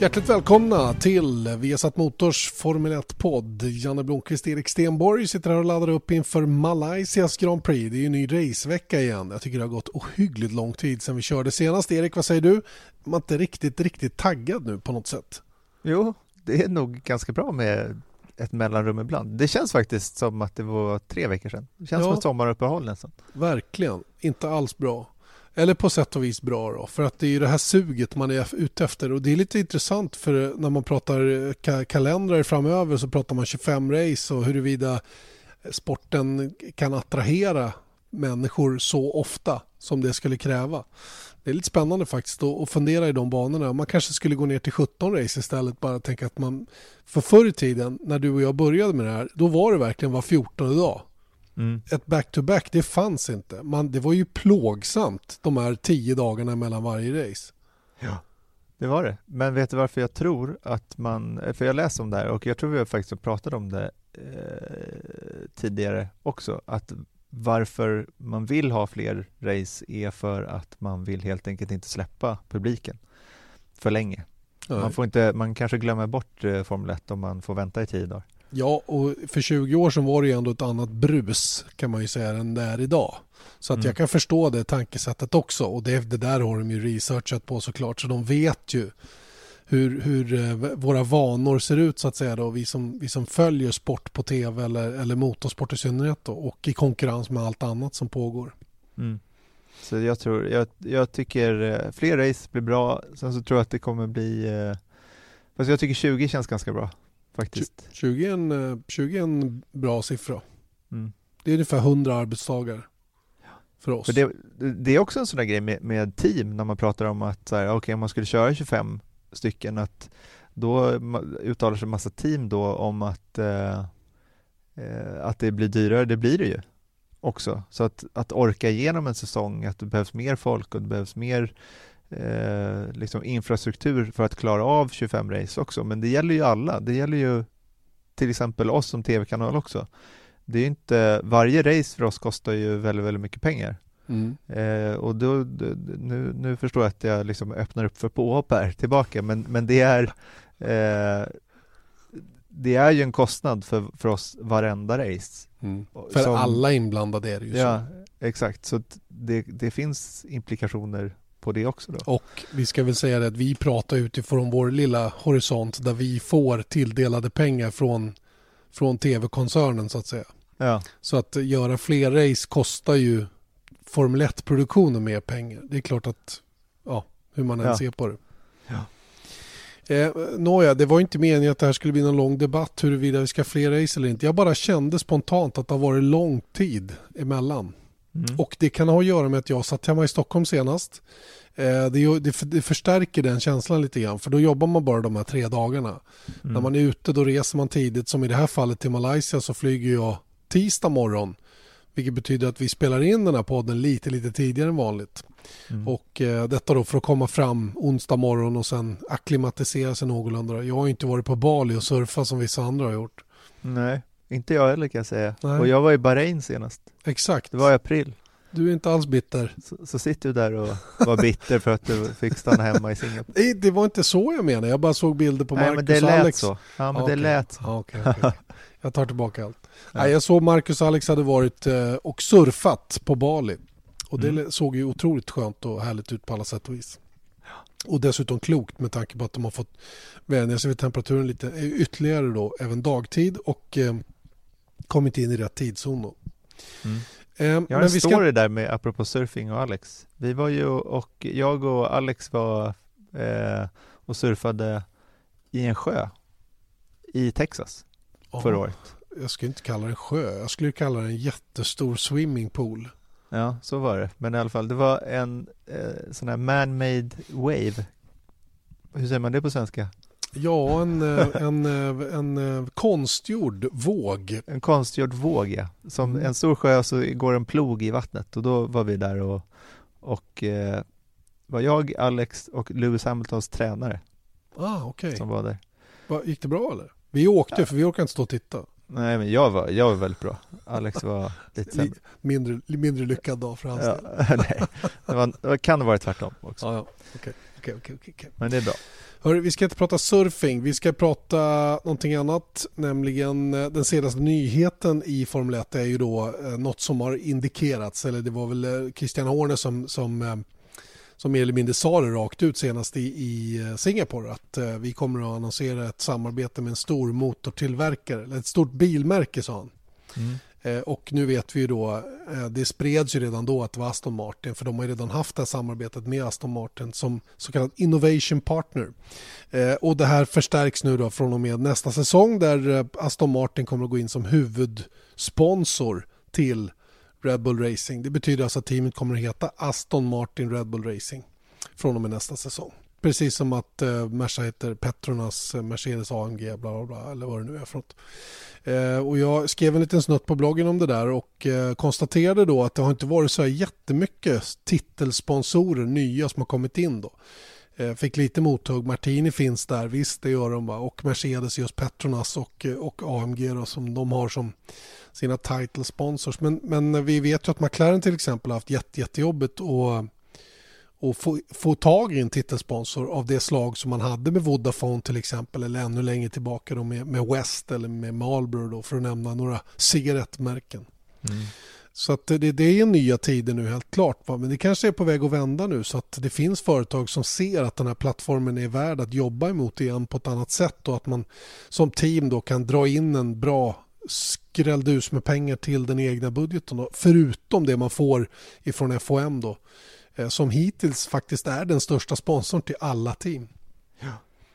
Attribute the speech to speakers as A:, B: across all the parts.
A: Hjärtligt välkomna till Viasat Motors Formel 1-podd. Janne Blomqvist Erik Stenborg sitter här och laddar upp inför Malaysias Grand Prix. Det är ju en ny racevecka igen. Jag tycker det har gått ohyggligt lång tid sedan vi körde senast. Erik, vad säger du? Man är inte riktigt, riktigt taggad nu på något sätt.
B: Jo, det är nog ganska bra med ett mellanrum ibland. Det känns faktiskt som att det var tre veckor sedan. Det känns ja, som ett sommaruppehåll nästan.
A: Verkligen, inte alls bra. Eller på sätt och vis bra då, för att det är ju det här suget man är ute efter och det är lite intressant för när man pratar eh, ka kalendrar framöver så pratar man 25 race och huruvida sporten kan attrahera människor så ofta som det skulle kräva. Det är lite spännande faktiskt att fundera i de banorna. Man kanske skulle gå ner till 17 race istället. Bara tänka att man... För förr i tiden när du och jag började med det här, då var det verkligen var 14 dag. Mm. Ett back-to-back, det fanns inte. Man, det var ju plågsamt de här tio dagarna mellan varje race.
B: Ja, det var det. Men vet du varför jag tror att man, för jag läste om det här och jag tror vi faktiskt pratat om det eh, tidigare också, att varför man vill ha fler race är för att man vill helt enkelt inte släppa publiken för länge. Man, får inte, man kanske glömmer bort eh, Formel 1 om man får vänta i tio dagar.
A: Ja, och för 20 år sedan var det ju ändå ett annat brus kan man ju säga än det är idag. Så att mm. jag kan förstå det tankesättet också och det, det där har de ju researchat på såklart så de vet ju hur, hur eh, våra vanor ser ut så att säga då, vi som, vi som följer sport på tv eller, eller motorsport i synnerhet då, och i konkurrens med allt annat som pågår.
B: Mm. Så jag tror, jag, jag tycker eh, fler race blir bra, sen så tror jag att det kommer bli, eh, fast jag tycker 20 känns ganska bra faktiskt.
A: 20 är en, 20 är en bra siffra. Mm. Det är ungefär 100 arbetsdagar för oss.
B: För det, det, är också en sån där grej med, med team när man pratar om att så här, okay, om man skulle köra 25 stycken att då uttalar sig en massa team då om att, eh, eh, att det blir dyrare, det blir det ju också. Så att, att orka igenom en säsong, att det behövs mer folk och det behövs mer eh, liksom infrastruktur för att klara av 25 race också. Men det gäller ju alla. Det gäller ju till exempel oss som tv-kanal också. Det är inte, varje race för oss kostar ju väldigt, väldigt mycket pengar. Mm. Eh, och då, nu, nu förstår jag att jag liksom öppnar upp för påhopp här tillbaka, men, men det är eh, det är ju en kostnad för, för oss varenda race.
A: Mm. För Som, alla inblandade är det ju
B: ja, så. Exakt, så det, det finns implikationer på det också. Då.
A: Och vi ska väl säga det att vi pratar utifrån vår lilla horisont där vi får tilldelade pengar från, från tv-koncernen så att säga.
B: Ja.
A: Så att göra fler race kostar ju Formel 1-produktionen mer pengar. Det är klart att, ja, hur man än ja. ser på det.
B: Ja.
A: Eh, Nåja, det var inte meningen att det här skulle bli någon lång debatt huruvida vi ska ha fler race eller inte. Jag bara kände spontant att det har varit lång tid emellan. Mm. Och det kan ha att göra med att jag satt hemma i Stockholm senast. Eh, det, det, det, förstärker den känslan lite grann för då jobbar man bara de här tre dagarna. Mm. När man är ute då reser man tidigt som i det här fallet till Malaysia så flyger jag tisdag morgon. Vilket betyder att vi spelar in den här podden lite lite tidigare än vanligt. Mm. Och eh, detta då för att komma fram onsdag morgon och sen akklimatisera sig någorlunda. Jag har inte varit på Bali och surfat som vissa andra har gjort.
B: Nej. Inte jag heller kan jag säga. Nej. Och jag var i Bahrain senast.
A: Exakt.
B: Det var i april.
A: Du är inte alls bitter.
B: Så, så sitter du där och var bitter för att du fick stanna hemma i Singapore.
A: Nej, det var inte så jag menade. Jag bara såg bilder på Marcus
B: Nej, men det lät
A: Alex.
B: så. Ja, men okay. det lät så.
A: okay, okay. Jag tar tillbaka allt. Ja. Nej, jag såg Marcus Alex hade varit eh, och surfat på Bali. Och det mm. såg ju otroligt skönt och härligt ut på alla sätt och vis. Och dessutom klokt med tanke på att de har fått vänja sig vid temperaturen lite ytterligare då även dagtid och eh, kommit in i rätt tidszon. Då.
B: Mm. Eh, jag har en story ska... där med apropå surfing och Alex. Vi var ju och jag och Alex var eh, och surfade i en sjö i Texas oh, förra året.
A: Jag skulle inte kalla det en sjö. Jag skulle kalla det en jättestor swimmingpool.
B: Ja, så var det. Men i alla fall, det var en eh, sån här man-made wave. Hur säger man det på svenska?
A: Ja, en, eh, en, eh, en, en konstgjord våg.
B: En konstgjord våg, ja. Som
A: Mm.
B: en stor sjö så går en plog i vattnet och då var vi där och, och eh, var jag, Alex och Lewis Hamiltons tränare
A: Ah, okej.
B: som var där.
A: Va, Gick det bra eller? Vi åkte för vi orkade inte stå och titta.
B: Nej, men jag var, jag var väldigt bra. Alex var lite sämre.
A: Mindre, mindre lyckad dag för hans
B: Ja,
A: del.
B: nej, det, var, det kan ha varit tvärtom också.
A: Ja, ja. Okej, okej, okej, okej, okej.
B: Men det är bra.
A: Hörru, vi ska inte prata surfing, vi ska prata någonting annat, nämligen eh, den senaste nyheten i Formel 1 är ju då eh, något som har indikerats, eller det var väl eh, Christian Horner som, som, som mer eller mindre sa det rakt ut senast i, i Singapore att eh, vi kommer att annonsera ett samarbete med en stor motortillverkare, eller ett stort bilmärke sa han.
B: Mm.
A: Eh, och nu vet vi ju då, eh, det spreds ju redan då att det var Aston Martin för de har ju redan haft det här samarbetet med Aston Martin som så kallad Innovation Partner. Eh, och det här förstärks nu då från och med nästa säsong där Aston Martin kommer att gå in som huvudsponsor till Red Bull Racing. Det betyder alltså att teamet kommer att heta Aston Martin Red Bull Racing från och med nästa säsong. Precis som att eh, Merca heter Petronas eh, Mercedes AMG bla bla bla eller vad det nu är för något. Eh, och jag skrev en liten snutt på bloggen om det där och eh, konstaterade då att det har inte varit så här jättemycket titelsponsorer nya som har kommit in då. Eh, fick lite mothugg. Martini finns där, visst det gör de va? och Mercedes just Petronas och, eh, och AMG då, som de har som sina title sponsors. Men, men vi vet ju att McLaren till exempel har haft jätte, jättejobbigt och och få, få tag i en titelsponsor av det slag som man hade med Vodafone till exempel eller ännu längre tillbaka då med, med West eller med Marlboro då för att nämna några cigarettmärken.
B: Mm.
A: Så att det, det är nya tider nu helt klart. Va? Men det kanske är på väg att vända nu så att det finns företag som ser att den här plattformen är värd att jobba emot igen på ett annat sätt och att man som team då kan dra in en bra skrälldus med pengar till den egna budgeten då, förutom det man får ifrån FOM då Eh, som hittills faktiskt är den största sponsorn till alla team.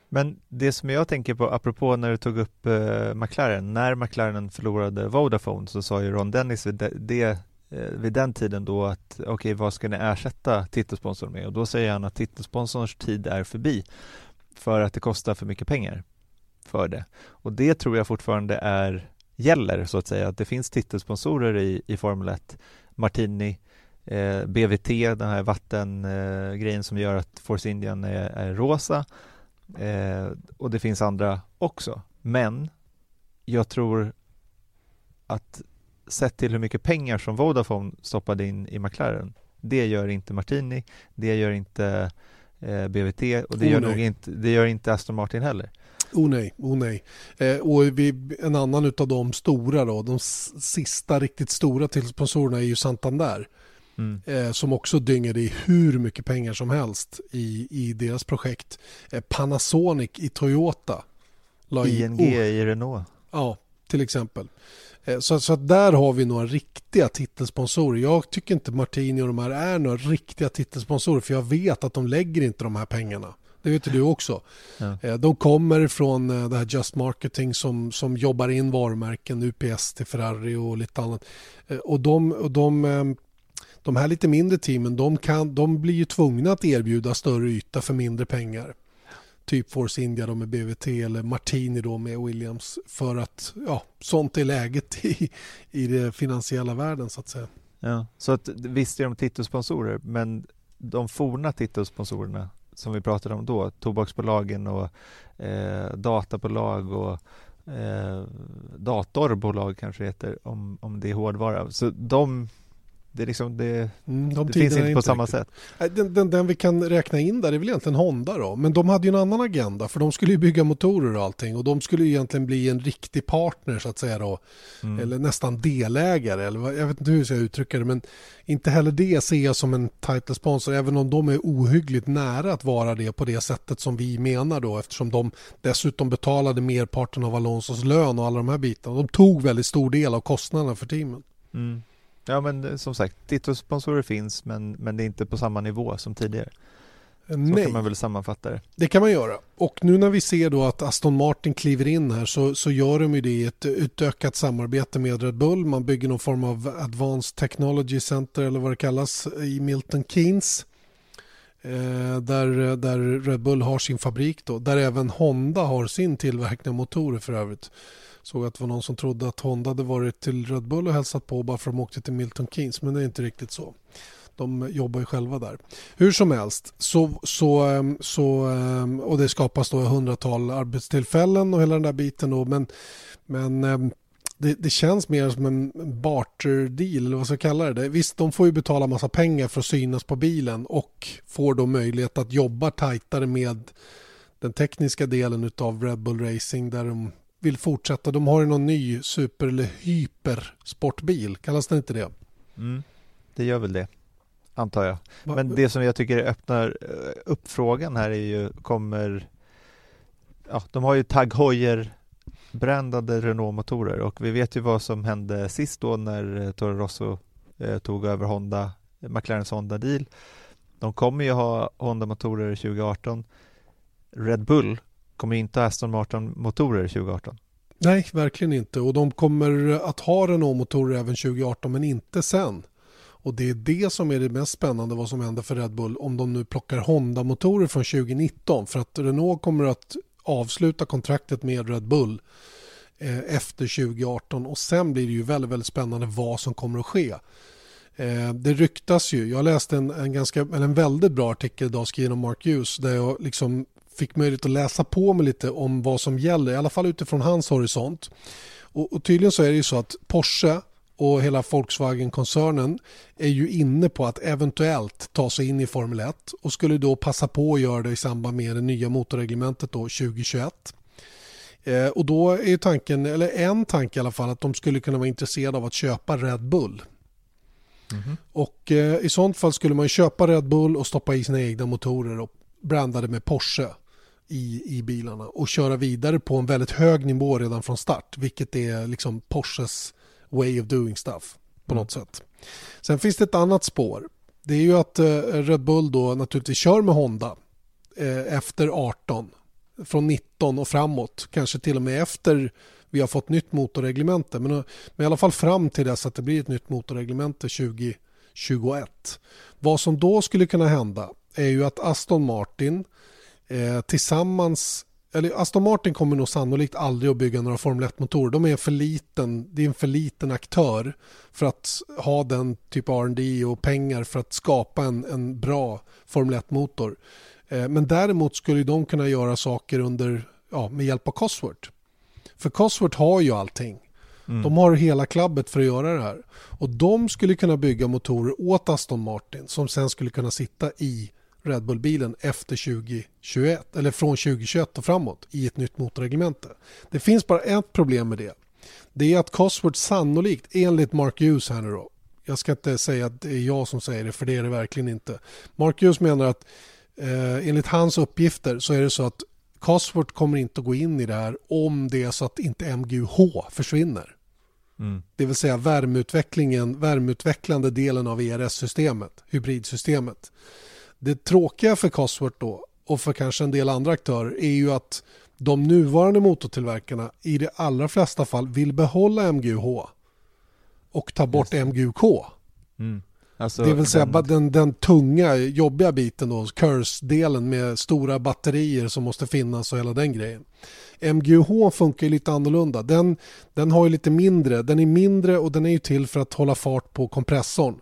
B: Men det som jag tänker på, apropå när du tog upp eh, McLaren, när McLaren förlorade Vodafone så sa ju Ron Dennis vid, de, det, eh, vid den tiden då att okej, okay, vad ska ni ersätta titelsponsorn med? Och då säger han att titelsponsorns tid är förbi för att det kostar för mycket pengar för det. Och det tror jag fortfarande är gäller så att säga, att det finns titelsponsorer i, i Formel 1, Martini, eh, BVT, den här vattengrejen eh, som gör att Force Indian är, är rosa Eh, och det finns andra också. Men jag tror att sett till hur mycket pengar som Vodafone stoppade in i McLaren, det gör inte Martini, det gör inte eh, BVT och det,
A: Oh,
B: gör
A: nej.
B: nog inte, det gör inte Aston Martin heller.
A: Oh nej, oh nej. Eh, och vi, en annan av de stora då, de sista riktigt stora till sponsorerna är ju Santander.
B: Mm.
A: eh, som också dyngade i hur mycket pengar som helst i, i deras projekt. Eh, Panasonic i Toyota. La i-
B: ING
A: oh,
B: i Renault.
A: Ja, till exempel. Eh, Så, så att där har vi några riktiga titelsponsorer. Jag tycker inte Martini och de här är några riktiga titelsponsorer för jag vet att de lägger inte de här pengarna. Det vet du också.
B: Ja.
A: Eh, De kommer från eh, det här Just Marketing som, som jobbar in varumärken, UPS till Ferrari och lite annat. Eh, Och de, och de, eh, de här lite mindre teamen de, kan, de blir ju tvungna att erbjuda större yta för mindre pengar. Typ Force India då med BVT eller Martini då med Williams. För att ja, sånt är läget i, i den finansiella världen så att säga.
B: Ja. Så att visst är de titelsponsorer, men de forna titelsponsorerna som vi pratade om då, tobaksbolagen och eh, databolag och eh, datorbolag kanske det heter om, om det är hårdvara. Så de, det, liksom, det,
A: Mm, de
B: det finns inte på samma
A: riktigt.
B: sätt.
A: Den, den, den vi kan räkna in där är väl egentligen Honda då. Men de hade ju en annan agenda för de skulle ju bygga motorer och allting och de skulle ju egentligen bli en riktig partner så att säga då.
B: Mm.
A: Eller nästan delägare eller jag vet inte hur jag ska uttrycka det men inte heller det ser jag som en title sponsor även om de är ohyggligt nära att vara det på det sättet som vi menar då eftersom de dessutom betalade merparten av Alonsos lön och alla de här bitarna. De tog väldigt stor del av kostnaderna för teamen.
B: Mm. Ja men eh, som sagt, titelsponsorer finns men, men det är inte på samma nivå som tidigare. Så
A: Nej.
B: kan man väl sammanfatta det.
A: Det kan man göra. Och nu när vi ser då att Aston Martin kliver in här så, så gör de ju det i ett utökat samarbete med Red Bull. Man bygger någon form av Advanced Technology Center eller vad det kallas i Milton Keynes. Eh, där, där Red Bull har sin fabrik då. Där även Honda har sin tillverkning av motorer för övrigt. Såg att det var någon som trodde att Honda hade varit till Red Bull och hälsat på bara för att de åkte till Milton Keynes. Men det är inte riktigt så. De jobbar ju själva där. Hur som helst, så, så, ehm, så, ehm, och det skapas då hundratal arbetstillfällen och hela den där biten. Då, men men ehm, det, det känns mer som en barter-deal, eller vad ska jag kalla det. Visst, de får ju betala massa pengar för att synas på bilen och får då möjlighet att jobba tajtare med den tekniska delen av Red Bull Racing där de vill fortsätta. De har ju någon ny super eller hypersportbil, kallas det inte det?
B: Mm, det gör väl det, antar jag. Men det som jag tycker öppnar eh, upp frågan här är ju, kommer, ja, de har ju Tag Heuer brändade Renault-motorer och vi vet ju vad som hände sist då när eh, Toro Rosso eh, tog över Honda, McLarens Honda-deal. De kommer ju ha Honda-motorer 2018. Red Bull kommer inte ha Aston Martin-motorer 2018.
A: Nej, verkligen inte. Och de kommer att ha Renault-motorer även 2018 men inte sen. Och det är det som är det mest spännande vad som händer för Red Bull om de nu plockar Honda-motorer från 2019. För att Renault kommer att avsluta kontraktet med Red Bull eh, efter 2018 och sen blir det ju väldigt, väldigt spännande vad som kommer att ske. Eh, det ryktas ju, jag läste en, en, ganska, en väldigt bra artikel idag skriven av Mark Hughes där jag liksom fick möjlighet att läsa på mig lite om vad som gäller, i alla fall utifrån hans horisont. Och, och tydligen så är det ju så att Porsche och hela Volkswagen-koncernen är ju inne på att eventuellt ta sig in i Formel 1 och skulle då passa på att göra det i samband med det nya motorreglementet då 2021. Eh, och då är ju tanken, eller en tanke i alla fall, att de skulle kunna vara intresserade av att köpa Red Bull. Mm. Och eh, i sånt fall skulle man köpa Red Bull och stoppa i sina egna motorer och branda det med Porsche i, i bilarna och köra vidare på en väldigt hög nivå redan från start, vilket är liksom Porsches way of doing stuff på mm. något sätt. Sen finns det ett annat spår. Det är ju att eh, Red Bull då naturligtvis kör med Honda eh, efter 18, från 19 och framåt, kanske till och med efter vi har fått nytt motorreglemente, men, men i alla fall fram till dess att det blir ett nytt motorreglemente 2021. Vad som då skulle kunna hända är ju att Aston Martin eh, tillsammans eller Aston Martin kommer nog sannolikt aldrig att bygga några Formel 1-motorer. De är för liten, det är en för liten aktör för att ha den typ R&D och pengar för att skapa en, en bra Formel 1-motor. Eh, men däremot skulle de kunna göra saker under, ja, med hjälp av Cosworth. För Cosworth har ju allting. Mm. De har hela klabbet för att göra det här. Och de skulle kunna bygga motorer åt Aston Martin som sen skulle kunna sitta i Red Bull-bilen efter 2021 eller från 2021 och framåt i ett nytt motorreglemente. Det finns bara ett problem med det. Det är att Cosworth sannolikt enligt Mark Hughes här nu då. Jag ska inte säga att det är jag som säger det för det är det verkligen inte. Mark Hughes menar att eh, enligt hans uppgifter så är det så att Cosworth kommer inte att gå in i det här om det är så att inte MGUH försvinner. Mm. Det vill säga värmeutvecklingen, värmeutvecklande delen av ERS-systemet, hybridsystemet. Det tråkiga för Cosworth då och för kanske en del andra aktörer är ju att de nuvarande motortillverkarna i de allra flesta fall vill behålla MGUH och ta bort MGUK. Mm. Alltså, det vill säga den... den, den tunga, jobbiga biten då, curse-delen med stora batterier som måste finnas och hela den grejen. MGUH funkar lite annorlunda. Den, den har ju lite mindre, den är mindre och den är ju till för att hålla fart på kompressorn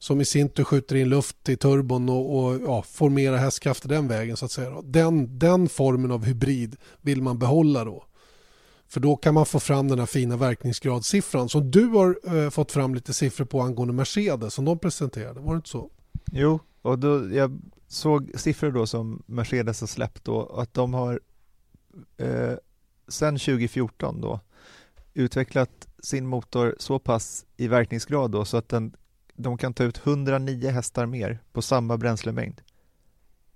A: som i sin tur skjuter in luft i turbon och, och ja, får mera hästkrafter den vägen. så att säga. Den, den formen av hybrid vill man behålla då. För då kan man få fram den här fina verkningsgradssiffran som du har eh, fått fram lite siffror på angående Mercedes som de presenterade. Var det inte så?
B: Jo, och då, jag såg siffror då som Mercedes har släppt då att de har eh, sedan 2014 då utvecklat sin motor så pass i verkningsgrad då så att den de kan ta ut 109 hästar mer på samma bränslemängd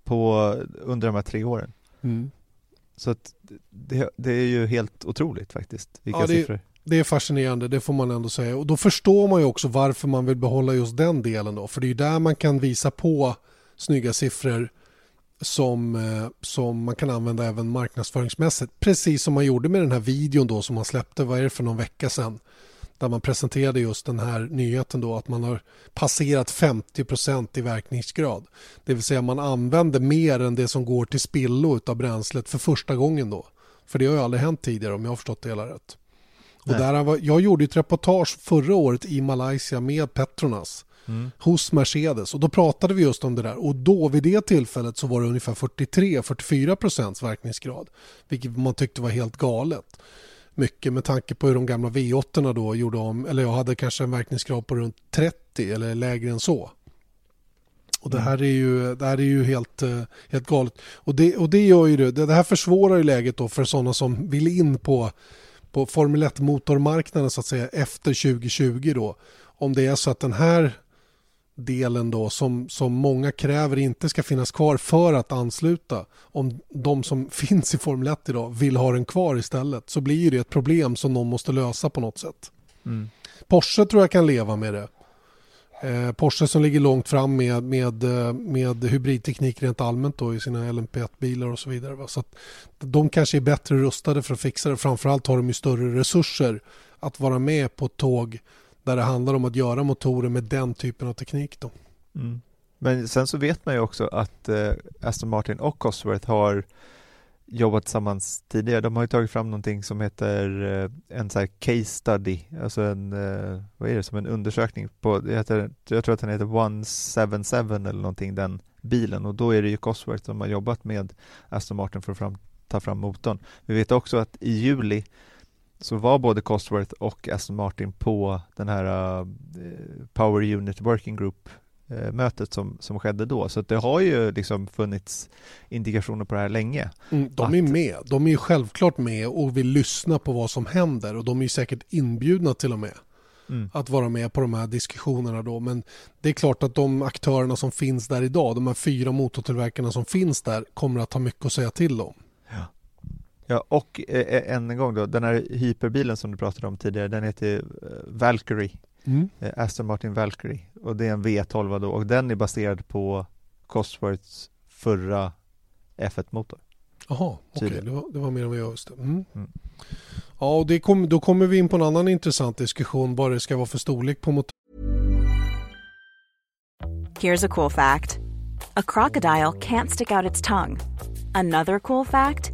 B: på, under de här tre åren. Mm. Så att det, det, är ju helt otroligt faktiskt, vilka ja, det, siffror.
A: Det är fascinerande, det får man ändå säga. Och då förstår man ju också varför man vill behålla just den delen då. För det är ju där man kan visa på snygga siffror som, eh, som man kan använda även marknadsföringsmässigt. Precis som man gjorde med den här videon då som man släppte, vad är det för någon vecka sedan? Där man presenterade just den här nyheten då att man har passerat 50% i verkningsgrad. Det vill säga man använder mer än det som går till spillo av bränslet för första gången då. För det har ju aldrig hänt tidigare om jag har förstått det hela rätt. Och där, jag gjorde ett reportage förra året i Malaysia med Petronas mm. hos Mercedes och då pratade vi just om det där och då vid det tillfället så var det ungefär 43-44 procents verkningsgrad vilket man tyckte var helt galet. Mycket med tanke på hur de gamla V8 då gjorde om, eller jag hade kanske en verkningsgrad på runt 30 eller lägre än så. Och det här är ju, det här är ju helt, eh, helt galet. Och det, och det gör ju det, det här försvårar ju läget då för sådana som vill in på, på Formel 1-motormarknaden så att säga efter 2020 då. Om det är så att den här delen då som, som många kräver inte ska finnas kvar för att ansluta. Om de som finns i Formel 1 idag vill ha den kvar istället så blir det ett problem som någon måste lösa på något sätt. Mm. Porsche tror jag kan leva med det. Eh, Porsche som ligger långt fram med, med, eh, med hybridteknik rent allmänt då i sina LMP1-bilar och så vidare. Va? Så att de kanske är bättre rustade för att fixa det. Framförallt har de ju större resurser att vara med på ett tåg där det handlar om att göra motorer med den typen av teknik. Då.
B: Mm. Men sen så vet man ju också att eh, Aston Martin och Cosworth har jobbat tillsammans tidigare. De har ju tagit fram någonting som heter eh, en så här case study, alltså en, eh, vad är det, som en undersökning på, det heter, jag tror att den heter 177 eller någonting, den bilen och då är det ju Cosworth som har jobbat med Aston Martin för att fram, ta fram motorn. Vi vet också att i juli så var både Cosworth och Aston Martin på den här uh, Power Unit Working Group uh, mötet som, som skedde då. Så det har ju liksom funnits indikationer på det här länge.
A: Mm, de att... är med. De är självklart med och vill lyssna på vad som händer och de är säkert inbjudna till och med. Mm. att vara med på de här diskussionerna då. Men det är klart att de aktörerna som finns där idag, de här fyra motortillverkarna som finns där, kommer att ha mycket att säga till om.
B: Ja, och eh, eh, än en gång då, den här hyperbilen som du pratade om tidigare, den heter eh, Valkyrie. Mm. Eh, Aston Martin Valkyrie och det är en V12 då och den är baserad på Cosworths förra F1-motor.
A: Jaha, okej, okay. det, var, det var mer än vad jag visste. Mm. Mm. Ja, och det kom, då kommer vi in på en annan intressant diskussion, vad det ska vara för storlek på motorn.
C: Here's a cool fact. A crocodile can't stick out its tongue. Another cool fact.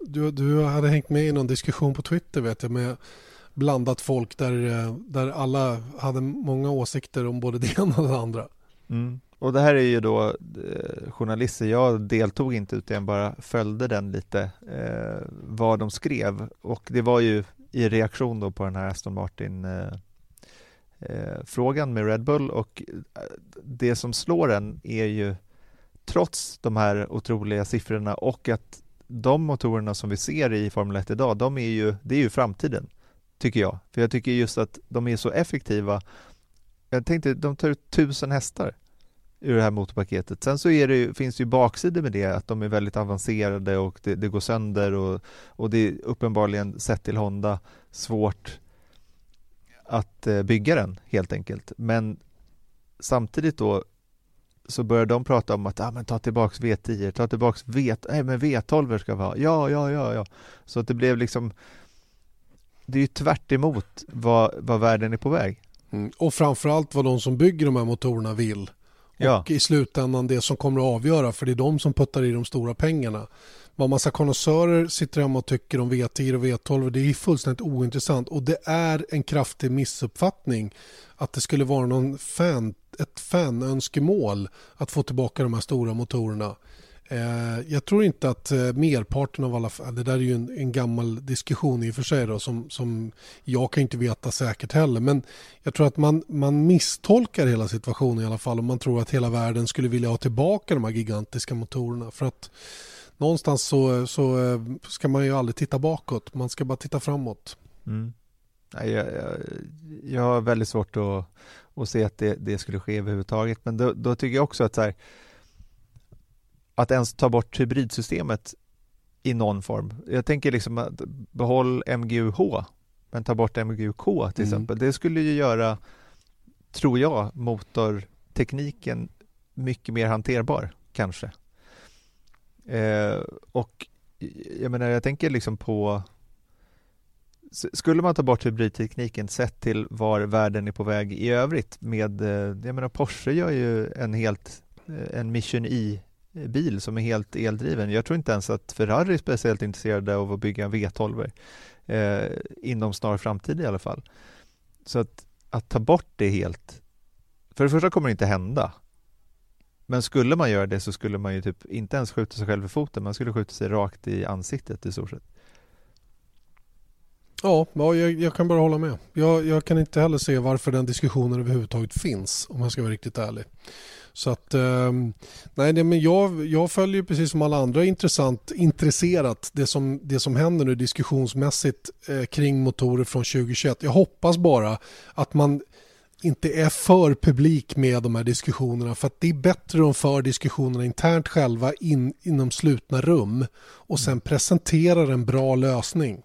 A: du, du hade hängt med i någon diskussion på Twitter vet jag med blandat folk där, eh, där alla hade många åsikter om både det ena och det andra.
B: Mm. Och det här är ju då eh, journalister, jag deltog inte utan bara följde den lite, eh, vad de skrev och det var ju i reaktion då på den här Aston Martin eh, eh frågan med Red Bull och eh, det som slår en är ju trots de här otroliga siffrorna och att de motorerna som vi ser i Formel 1 idag, de är ju, det är ju framtiden, tycker jag. För jag tycker just att de är så effektiva. Jag tänkte, de tar ut tusen hästar ur det här motorpaketet. Sen så är det, finns det ju baksidor med det, att de är väldigt avancerade och det, det går sönder och, och det är uppenbarligen, sett till Honda, svårt att eh, bygga den helt enkelt. Men samtidigt då så började de prata om att ah, men ta tillbaks V10, ta tillbaks V, nej, men V12 ska vi ha, ja, ja, ja, ja. Så att det blev liksom, det är ju tvärt emot vad, vad världen är på väg.
A: Mm. Och framförallt vad de som bygger de här motorerna vill. Ja. Och i slutändan det som kommer att avgöra, för det är de som puttar i de stora pengarna. Vad massa konnässörer sitter hemma och tycker om V10 och V12 det är fullständigt ointressant och det är en kraftig missuppfattning att det skulle vara någon fan, ett fanönskemål att få tillbaka de här stora motorerna. Eh, jag tror inte att eh, merparten av alla, det där är ju en, en, gammal diskussion i och för sig då, som, som jag kan inte veta säkert heller, men jag tror att man, man misstolkar hela situationen i alla fall om man tror att hela världen skulle vilja ha tillbaka de här gigantiska motorerna. För att någonstans så, så eh, ska man ju aldrig titta bakåt, man ska bara titta framåt.
B: Mm. Jag, jag, jag har väldigt svårt att, att se att det, det skulle ske överhuvudtaget, men då, då tycker jag också att så här, att ens ta bort hybridsystemet i någon form. Jag tänker liksom att behåll MGUH men ta bort MGUK till mm. exempel. Det skulle ju göra, tror jag, motortekniken mycket mer hanterbar kanske. Eh, och jag menar, jag tänker liksom på skulle man ta bort hybridtekniken sett till var världen är på väg i övrigt med, eh, jag menar Porsche gör ju en helt, eh, en Mission E bil som är helt eldriven. Jag tror inte ens att Ferrari är speciellt intresserade av att bygga en V12 eh, inom snar framtid i alla fall. Så att, att ta bort det helt, för det första kommer det inte hända. Men skulle man göra det så skulle man ju typ inte ens skjuta sig själv i foten, man skulle skjuta sig rakt i ansiktet i stort sett.
A: Ja, ja jag, jag, kan bara hålla med. Jag, jag, kan inte heller se varför den diskussionen överhuvudtaget finns om jag ska vara riktigt ärlig. Så att, eh, nej, det, men jag, jag följer precis som alla andra intressant, intresserat det som, det som händer nu diskussionsmässigt eh, kring motorer från 2021. Jag hoppas bara att man inte är för publik med de här diskussionerna för att det är bättre att de för diskussionerna internt själva in, inom slutna rum och sen presenterar en bra lösning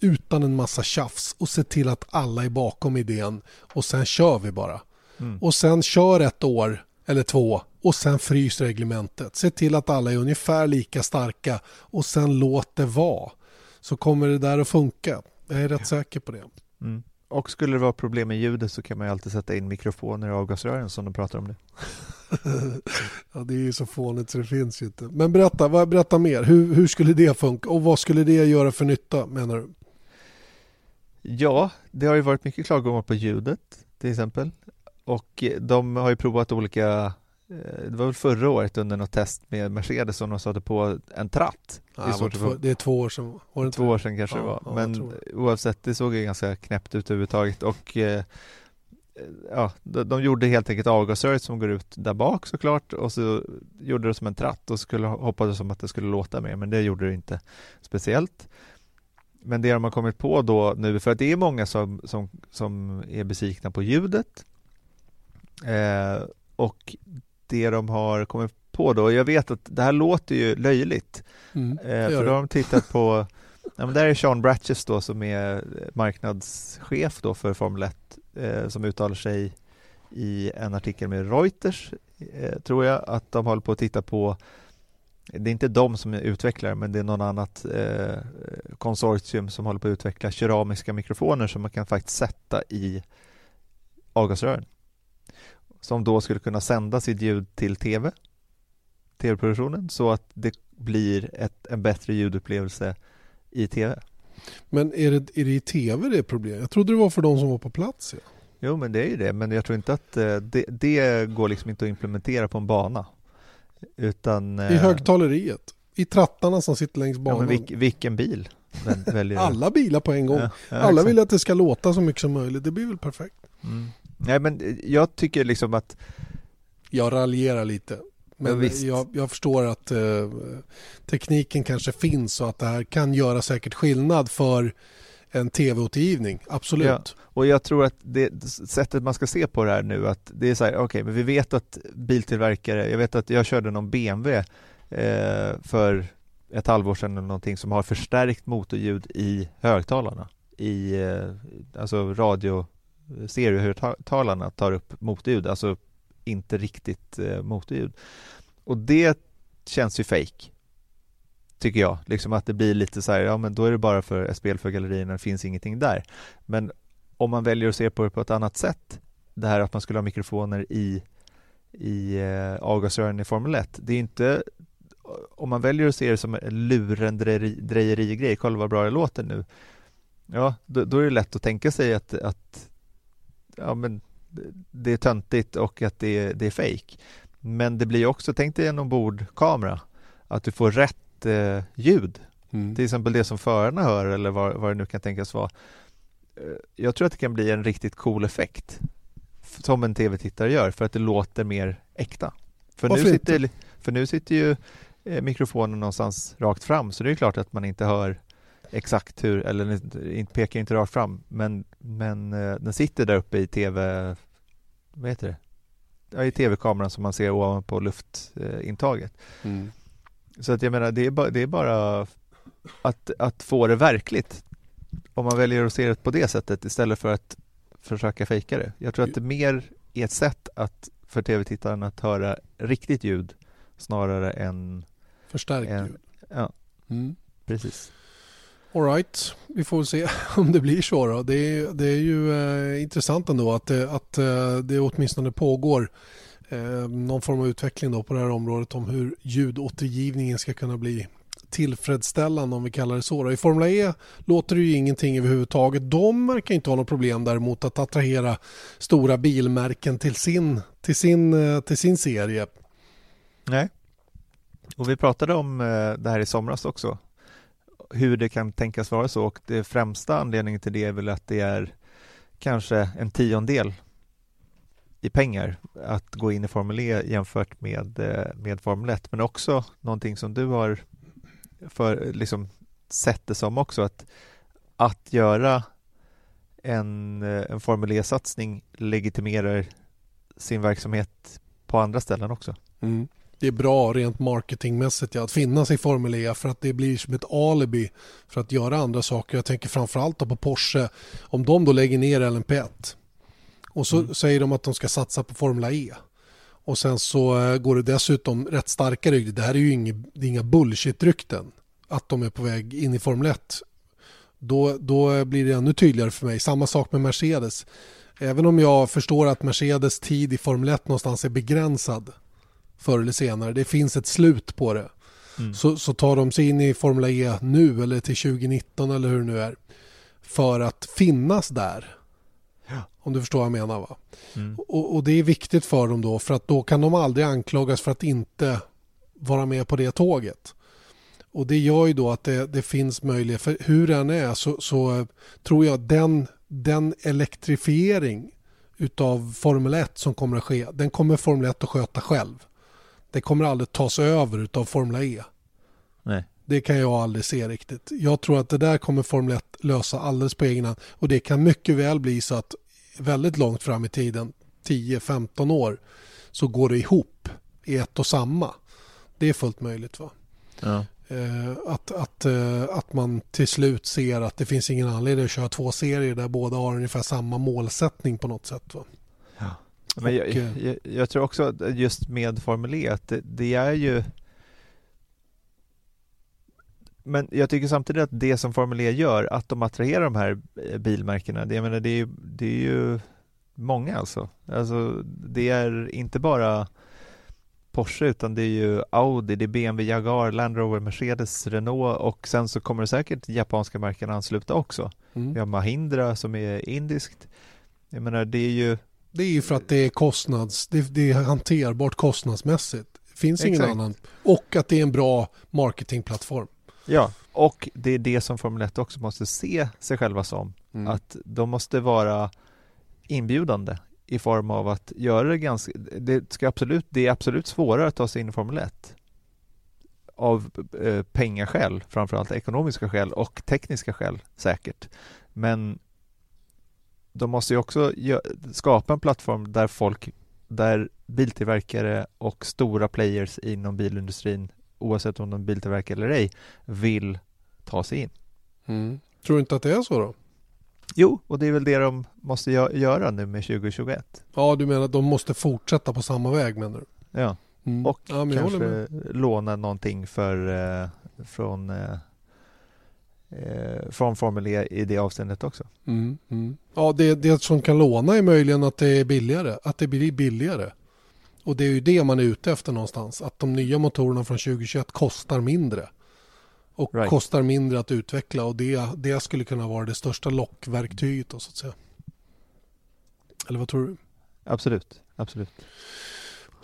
A: utan en massa tjafs och se till att alla är bakom idén och sen kör vi bara. Mm. Och sen kör ett år eller två och sen frys reglementet. Se till att alla är ungefär lika starka och sen låt det vara. Så kommer det där att funka. Jag är rätt ja. säker på det.
B: Mm. Och skulle det vara problem med ljudet så kan man ju alltid sätta in mikrofoner i avgasrören som de pratar om det.
A: ja, det är ju så fånigt så det finns ju inte. Men berätta, berätta mer. Hur, hur skulle det funka och vad skulle det göra för nytta menar du?
B: Ja, det har ju varit mycket klagomål på ljudet till exempel. Och de har ju provat olika det var väl förra året under något test med Mercedes som de satte på en tratt.
A: Ja, det, två, det är två år sedan.
B: Var två år sedan kanske ja, det var. Ja, Men oavsett, det såg ju ganska knäppt ut överhuvudtaget och eh, ja, de, de, gjorde helt enkelt avgasröret som går ut där bak såklart och så gjorde det som en tratt och skulle hoppades som att det skulle låta mer men det gjorde det inte speciellt. Men det de har kommit på då nu, för att det är många som, som, som är besvikna på ljudet Eh, och det de har kommit på då, jag vet att det här låter ju löjligt, mm, eh, för då har de tittat på Ja, men där är Sean Bratches då som är marknadschef då för Formel 1 eh, som uttalar sig i en artikel med Reuters eh, tror jag att de håller på att titta på det är inte de som är utvecklare men det är någon annat eh, konsortium som håller på att utveckla keramiska mikrofoner som man kan faktiskt sätta i avgasrören som då skulle kunna sända sitt ljud till tv, tv-produktionen, så att det blir ett, en bättre ljudupplevelse i tv.
A: Men är det, är det i tv det är problem? Jag trodde det var för de som var på plats. Ja.
B: Jo, men det är ju det, men jag tror inte att eh, det, det går liksom inte att implementera på en bana. Utan,
A: I eh, högtaleriet, i trattarna som sitter längs banan. Ja,
B: men vilk, vilken bil
A: Alla bilar på en gång. Ja, ja, Alla vill att det ska låta så mycket som möjligt, det blir väl perfekt.
B: Mm. Nej men jag tycker liksom att
A: Jag raljerar lite. Men ja, jag, jag, förstår att eh, tekniken kanske finns och att det här kan göra säkert skillnad för en tv-återgivning, absolut. Ja,
B: och jag tror att det sättet man ska se på det här nu att det är så här, okej, okay, men vi vet att biltillverkare, jag vet att jag körde någon BMW eh, för ett halvår sedan eller någonting som har förstärkt motorljud i högtalarna i eh, alltså radio stereohögtalarna tar upp motljud, alltså inte riktigt eh, motljud. Och det känns ju fake tycker jag, liksom att det blir lite så här, ja men då är det bara för ett spel för gallerierna, det finns ingenting där. Men om man väljer att se på det på ett annat sätt, det här att man skulle ha mikrofoner i, i eh, avgasrören i Formel 1, det är inte om man väljer att se det som en lurendrejeri-grej, kolla vad bra det låter nu, ja, då, då, är det lätt att tänka sig att, att ja, men det är töntigt och att det är, det är fake. Men det blir också, tänk dig en ombordkamera, att du får rätt eh, ljud. Mm. Till exempel det som förarna hör eller vad, vad det nu kan tänkas vara. Eh, jag tror att det kan bli en riktigt cool effekt som en tv-tittare gör för att det låter mer äkta. För nu, sitter, för nu sitter ju eh, mikrofonen någonstans rakt fram så det är klart att man inte hör exakt hur, eller inte, pekar inte rakt fram, men, men eh, den sitter där uppe i tv, vad heter det? Ja, i tv-kameran som man ser ovanpå luftintaget. Mm. Så att jag menar, det är bara, det är bara att, att få det verkligt. Om man väljer att se det på det sättet istället för att försöka fejka det. Jag tror att det mer är ett sätt att för tv-tittaren att höra riktigt ljud snarare än
A: förstärkt ljud.
B: Ja, mm. precis.
A: Alright, vi får se om det blir så. Då. Det, är, det är ju eh, intressant ändå att, det, att eh, det åtminstone pågår eh, någon form av utveckling då på det här området om hur ljudåtergivningen ska kunna bli tillfredsställande om vi kallar det så. Då. I Formel E låter det ju ingenting överhuvudtaget. De verkar inte ha något problem däremot att attrahera stora bilmärken till sin, till sin, eh, till sin serie.
B: Nej, och vi pratade om eh, det här i somras också hur det kan tänkas vara så. Och det främsta anledningen till det är väl att det är kanske en tiondel i pengar att gå in i Formel E jämfört med, eh, med Formel 1 men också någonting som du har för, liksom, sett det som också att, att göra en, eh, en Formel E-satsning legitimerar sin verksamhet på andra ställen också.
A: Mm det är bra rent marketingmässigt ja, att finnas i Formel E för att det blir som ett alibi för att göra andra saker. Jag tänker framförallt på Porsche. Om de då lägger ner LMP1 och så mm. säger de att de ska satsa på Formel E och sen så eh, går det dessutom rätt starka rykten. Det här är ju inga, inga bullshit-rykten att de är på väg in i Formel 1. Då, då blir det ännu tydligare för mig. Samma sak med Mercedes. Även om jag förstår att Mercedes tid i Formel 1 någonstans är begränsad förr eller senare. Det finns ett slut på det. Mm. Så, så tar de sig in i Formel E nu eller till 2019 eller hur det nu är. För att finnas där. Ja. Om du förstår vad jag menar va? Mm. Och, och, det är viktigt för dem då för att då kan de aldrig anklagas för att inte vara med på det tåget. Och det gör ju då att det, det finns möjlighet, för hur den är så, så tror jag den, den elektrifiering utav Formel 1 som kommer att ske, den kommer Formel 1 att sköta själv. Det kommer aldrig tas över av Formel E.
B: Nej.
A: Det kan jag aldrig se riktigt. Jag tror att det där kommer Formel 1 lösa alldeles på egen hand. Och det kan mycket väl bli så att väldigt långt fram i tiden, 10-15 år, så går det ihop i ett och samma. Det är fullt möjligt. va?
B: Ja.
A: Eh, att, att, eh, att man till slut ser att det finns ingen anledning att köra två serier där båda har ungefär samma målsättning på något sätt. Va?
B: Men jag, eh, jag, jag, tror också att just med Formel E att det, det, är ju men jag tycker samtidigt att det som Formel E gör, att de attraherar de här eh, bilmärkena, det, jag menar, det, är, det är ju många alltså. alltså. Det är inte bara Porsche utan det är ju Audi, det är BMW, Jaguar, Land Rover, Mercedes, Renault och sen så kommer det säkert japanska märken ansluta också. Mm. Vi har Mahindra som är indiskt. Jag menar det är ju
A: det är ju för att det är kostnads, det, det är hanterbart kostnadsmässigt. Det finns Exakt. ingen annan. Och att det är en bra marketingplattform.
B: Ja, och det är det som Formel 1 också måste se sig själva som. Mm. Att de måste vara inbjudande i form av att göra det ganska, det, ska absolut, det är absolut svårare att ta sig in i Formel 1 av eh, pengaskäl, framförallt ekonomiska skäl och tekniska skäl säkert. Men de måste ju också skapa en plattform där folk, där biltillverkare och stora players inom bilindustrin, oavsett om de biltillverkar eller ej, vill ta sig in.
A: Mm. Tror du inte att det är så då?
B: Jo, och det är väl det de måste göra nu med 2021.
A: Ja, du menar att de måste fortsätta på samma väg menar du?
B: Ja, mm. och ja, kanske låna någonting för, eh, från eh, från Formel E i det avseendet också.
A: Mm, mm. Ja, det, det som kan låna är möjligen att det är billigare, att det blir billigare. Och det är ju det man är ute efter någonstans, att de nya motorerna från 2021 kostar mindre. Och right. kostar mindre att utveckla och det, det skulle kunna vara det största lockverktyget då, så att säga. Eller vad tror du?
B: Absolut, absolut.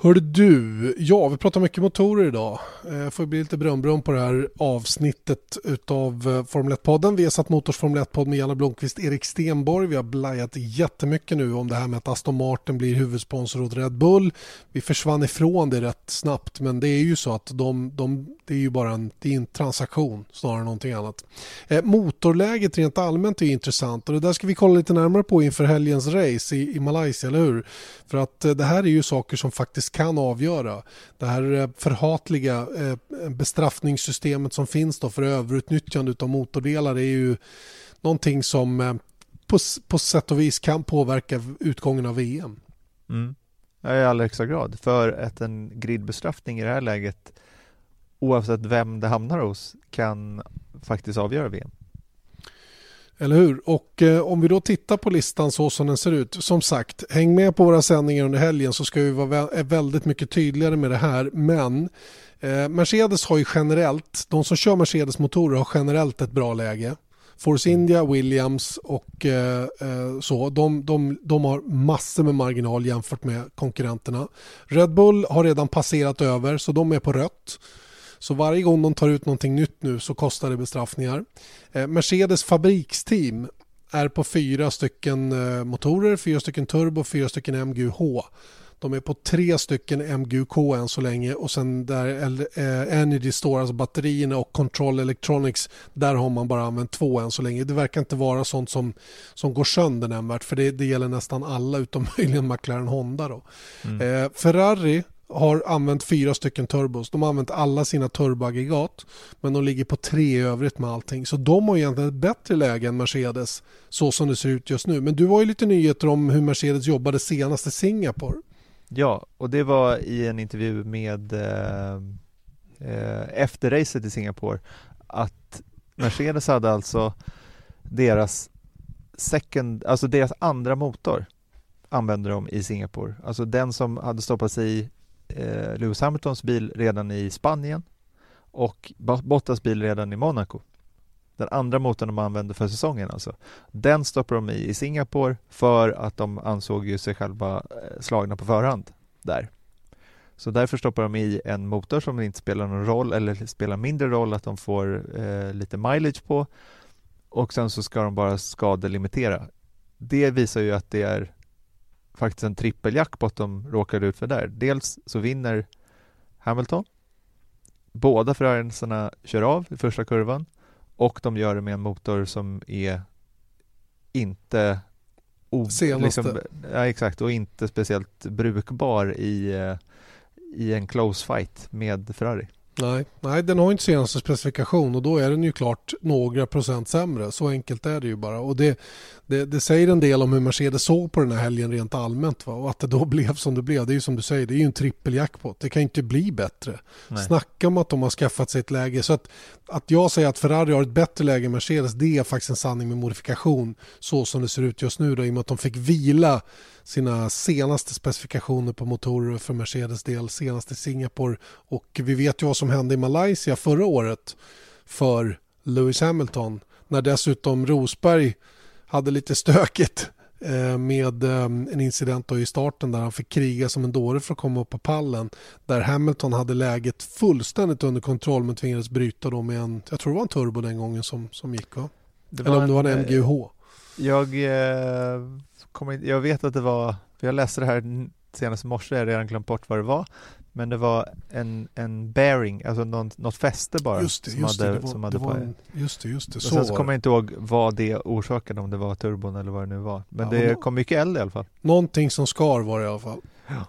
A: Hör du, ja vi pratar mycket motorer idag. Eh, får bli lite brömbröm på det här avsnittet utav eh, Formel 1-podden. Vi har satt Motors Formel 1-podd med Janne Blomqvist, Erik Stenborg. Vi har blajat jättemycket nu om det här med att Aston Martin blir huvudsponsor åt Red Bull. Vi försvann ifrån det rätt snabbt men det är ju så att de, de det är ju bara en, det är en transaktion snarare än någonting annat. Eh, motorläget rent allmänt är intressant och det där ska vi kolla lite närmare på inför helgens race i, i Malaysia, eller hur? För att eh, det här är ju saker som faktiskt kan avgöra. Det här eh, förhatliga eh, bestraffningssystemet som finns då för överutnyttjande av motordelar är ju någonting som eh, på, på sätt och vis kan påverka utgången av VM.
B: Mm. I allra högsta grad. För att en gridbestraffning i det här läget oavsett vem det hamnar hos kan faktiskt avgöra VM.
A: Eller hur? Och eh, om vi då tittar på listan så som den ser ut. Som sagt, häng med på våra sändningar under helgen så ska vi vara väldigt mycket tydligare med det här. Men eh, Mercedes har ju generellt, de som kör Mercedes motorer har generellt ett bra läge. Force India, Williams och eh, eh, så. De, de, de har massor med marginal jämfört med konkurrenterna. Red Bull har redan passerat över så de är på rött. Så varje gång de tar ut någonting nytt nu så kostar det bestraffningar. Eh, Mercedes fabriksteam är på fyra stycken eh, motorer, fyra stycken turbo, fyra stycken MGUH. De är på tre stycken MGUK än så länge och sen där eh, Energy Store, alltså batterierna och Control Electronics, där har man bara använt två än så länge. Det verkar inte vara sånt som, som går sönder nämnvärt för det, det gäller nästan alla utom möjligen McLaren Honda. Då. Mm. Eh, Ferrari har använt fyra stycken turbos. De har använt alla sina turboaggregat men de ligger på tre i övrigt med allting. Så de har egentligen ett bättre läge än Mercedes så som det ser ut just nu. Men du har ju lite nyheter om hur Mercedes jobbade senast i Singapore.
B: Ja, och det var i en intervju med eh, eh, efter racet i Singapore att Mercedes hade alltså deras second, alltså deras andra motor använde de i Singapore. Alltså den som hade stoppats i eh, Lewis Hamiltons bil redan i Spanien och Bottas bil redan i Monaco. Den andra motorn de använde för säsongen alltså. Den stoppade de i i Singapore för att de ansåg ju sig själva eh, slagna på förhand där. Så därför stoppar de i en motor som inte spelar någon roll eller spelar mindre roll att de får eh, lite mileage på och sen så ska de bara skadelimitera. Det visar ju att det är faktiskt en trippeljackpot de råkade ut för där. Dels så vinner Hamilton. Båda Ferrarisarna kör av i första kurvan och de gör det med en motor som är inte
A: Senaste. Liksom,
B: ja, exakt, och inte speciellt brukbar i, eh, i en close fight med Ferrari.
A: Nej, nej, den har inte senaste specifikation och då är den ju klart några procent sämre. Så enkelt är det ju bara. Och det, det, det säger en del om hur Mercedes såg på den här helgen rent allmänt. Va? Och att det då blev som det blev. Det är ju som du säger, det är ju en trippeljackpot. Det kan inte bli bättre. Nej. Snacka om att de har skaffat sig ett läge. Så att, att jag säger att Ferrari har ett bättre läge än Mercedes, det är faktiskt en sanning med modifikation. Så som det ser ut just nu då, i och med att de fick vila sina senaste specifikationer på motorer för Mercedes del, senast i Singapore. Och vi vet ju vad som hände i Malaysia förra året för Lewis Hamilton när dessutom Rosberg hade lite stökigt eh, med eh, en incident i starten där han fick kriga som en dåre för att komma upp på pallen. Där Hamilton hade läget fullständigt under kontroll men tvingades bryta då med en, jag tror det var en turbo den gången som, som gick. Va? Eller om det var en MGH. Eh,
B: jag, jag vet att det var, för jag läste det här senast i morse, jag har redan glömt bort vad det var. Men det var en, en bearing, alltså någon, något fäste bara.
A: Just det, som just hade, det. Var, som hade det var en, just det, just det.
B: Så sen så kommer jag inte ihåg vad det orsakade, om det var turbon eller vad det nu var. Men ja, det kom mycket eld i alla fall.
A: Någonting som skar var det i alla fall.
B: Ja.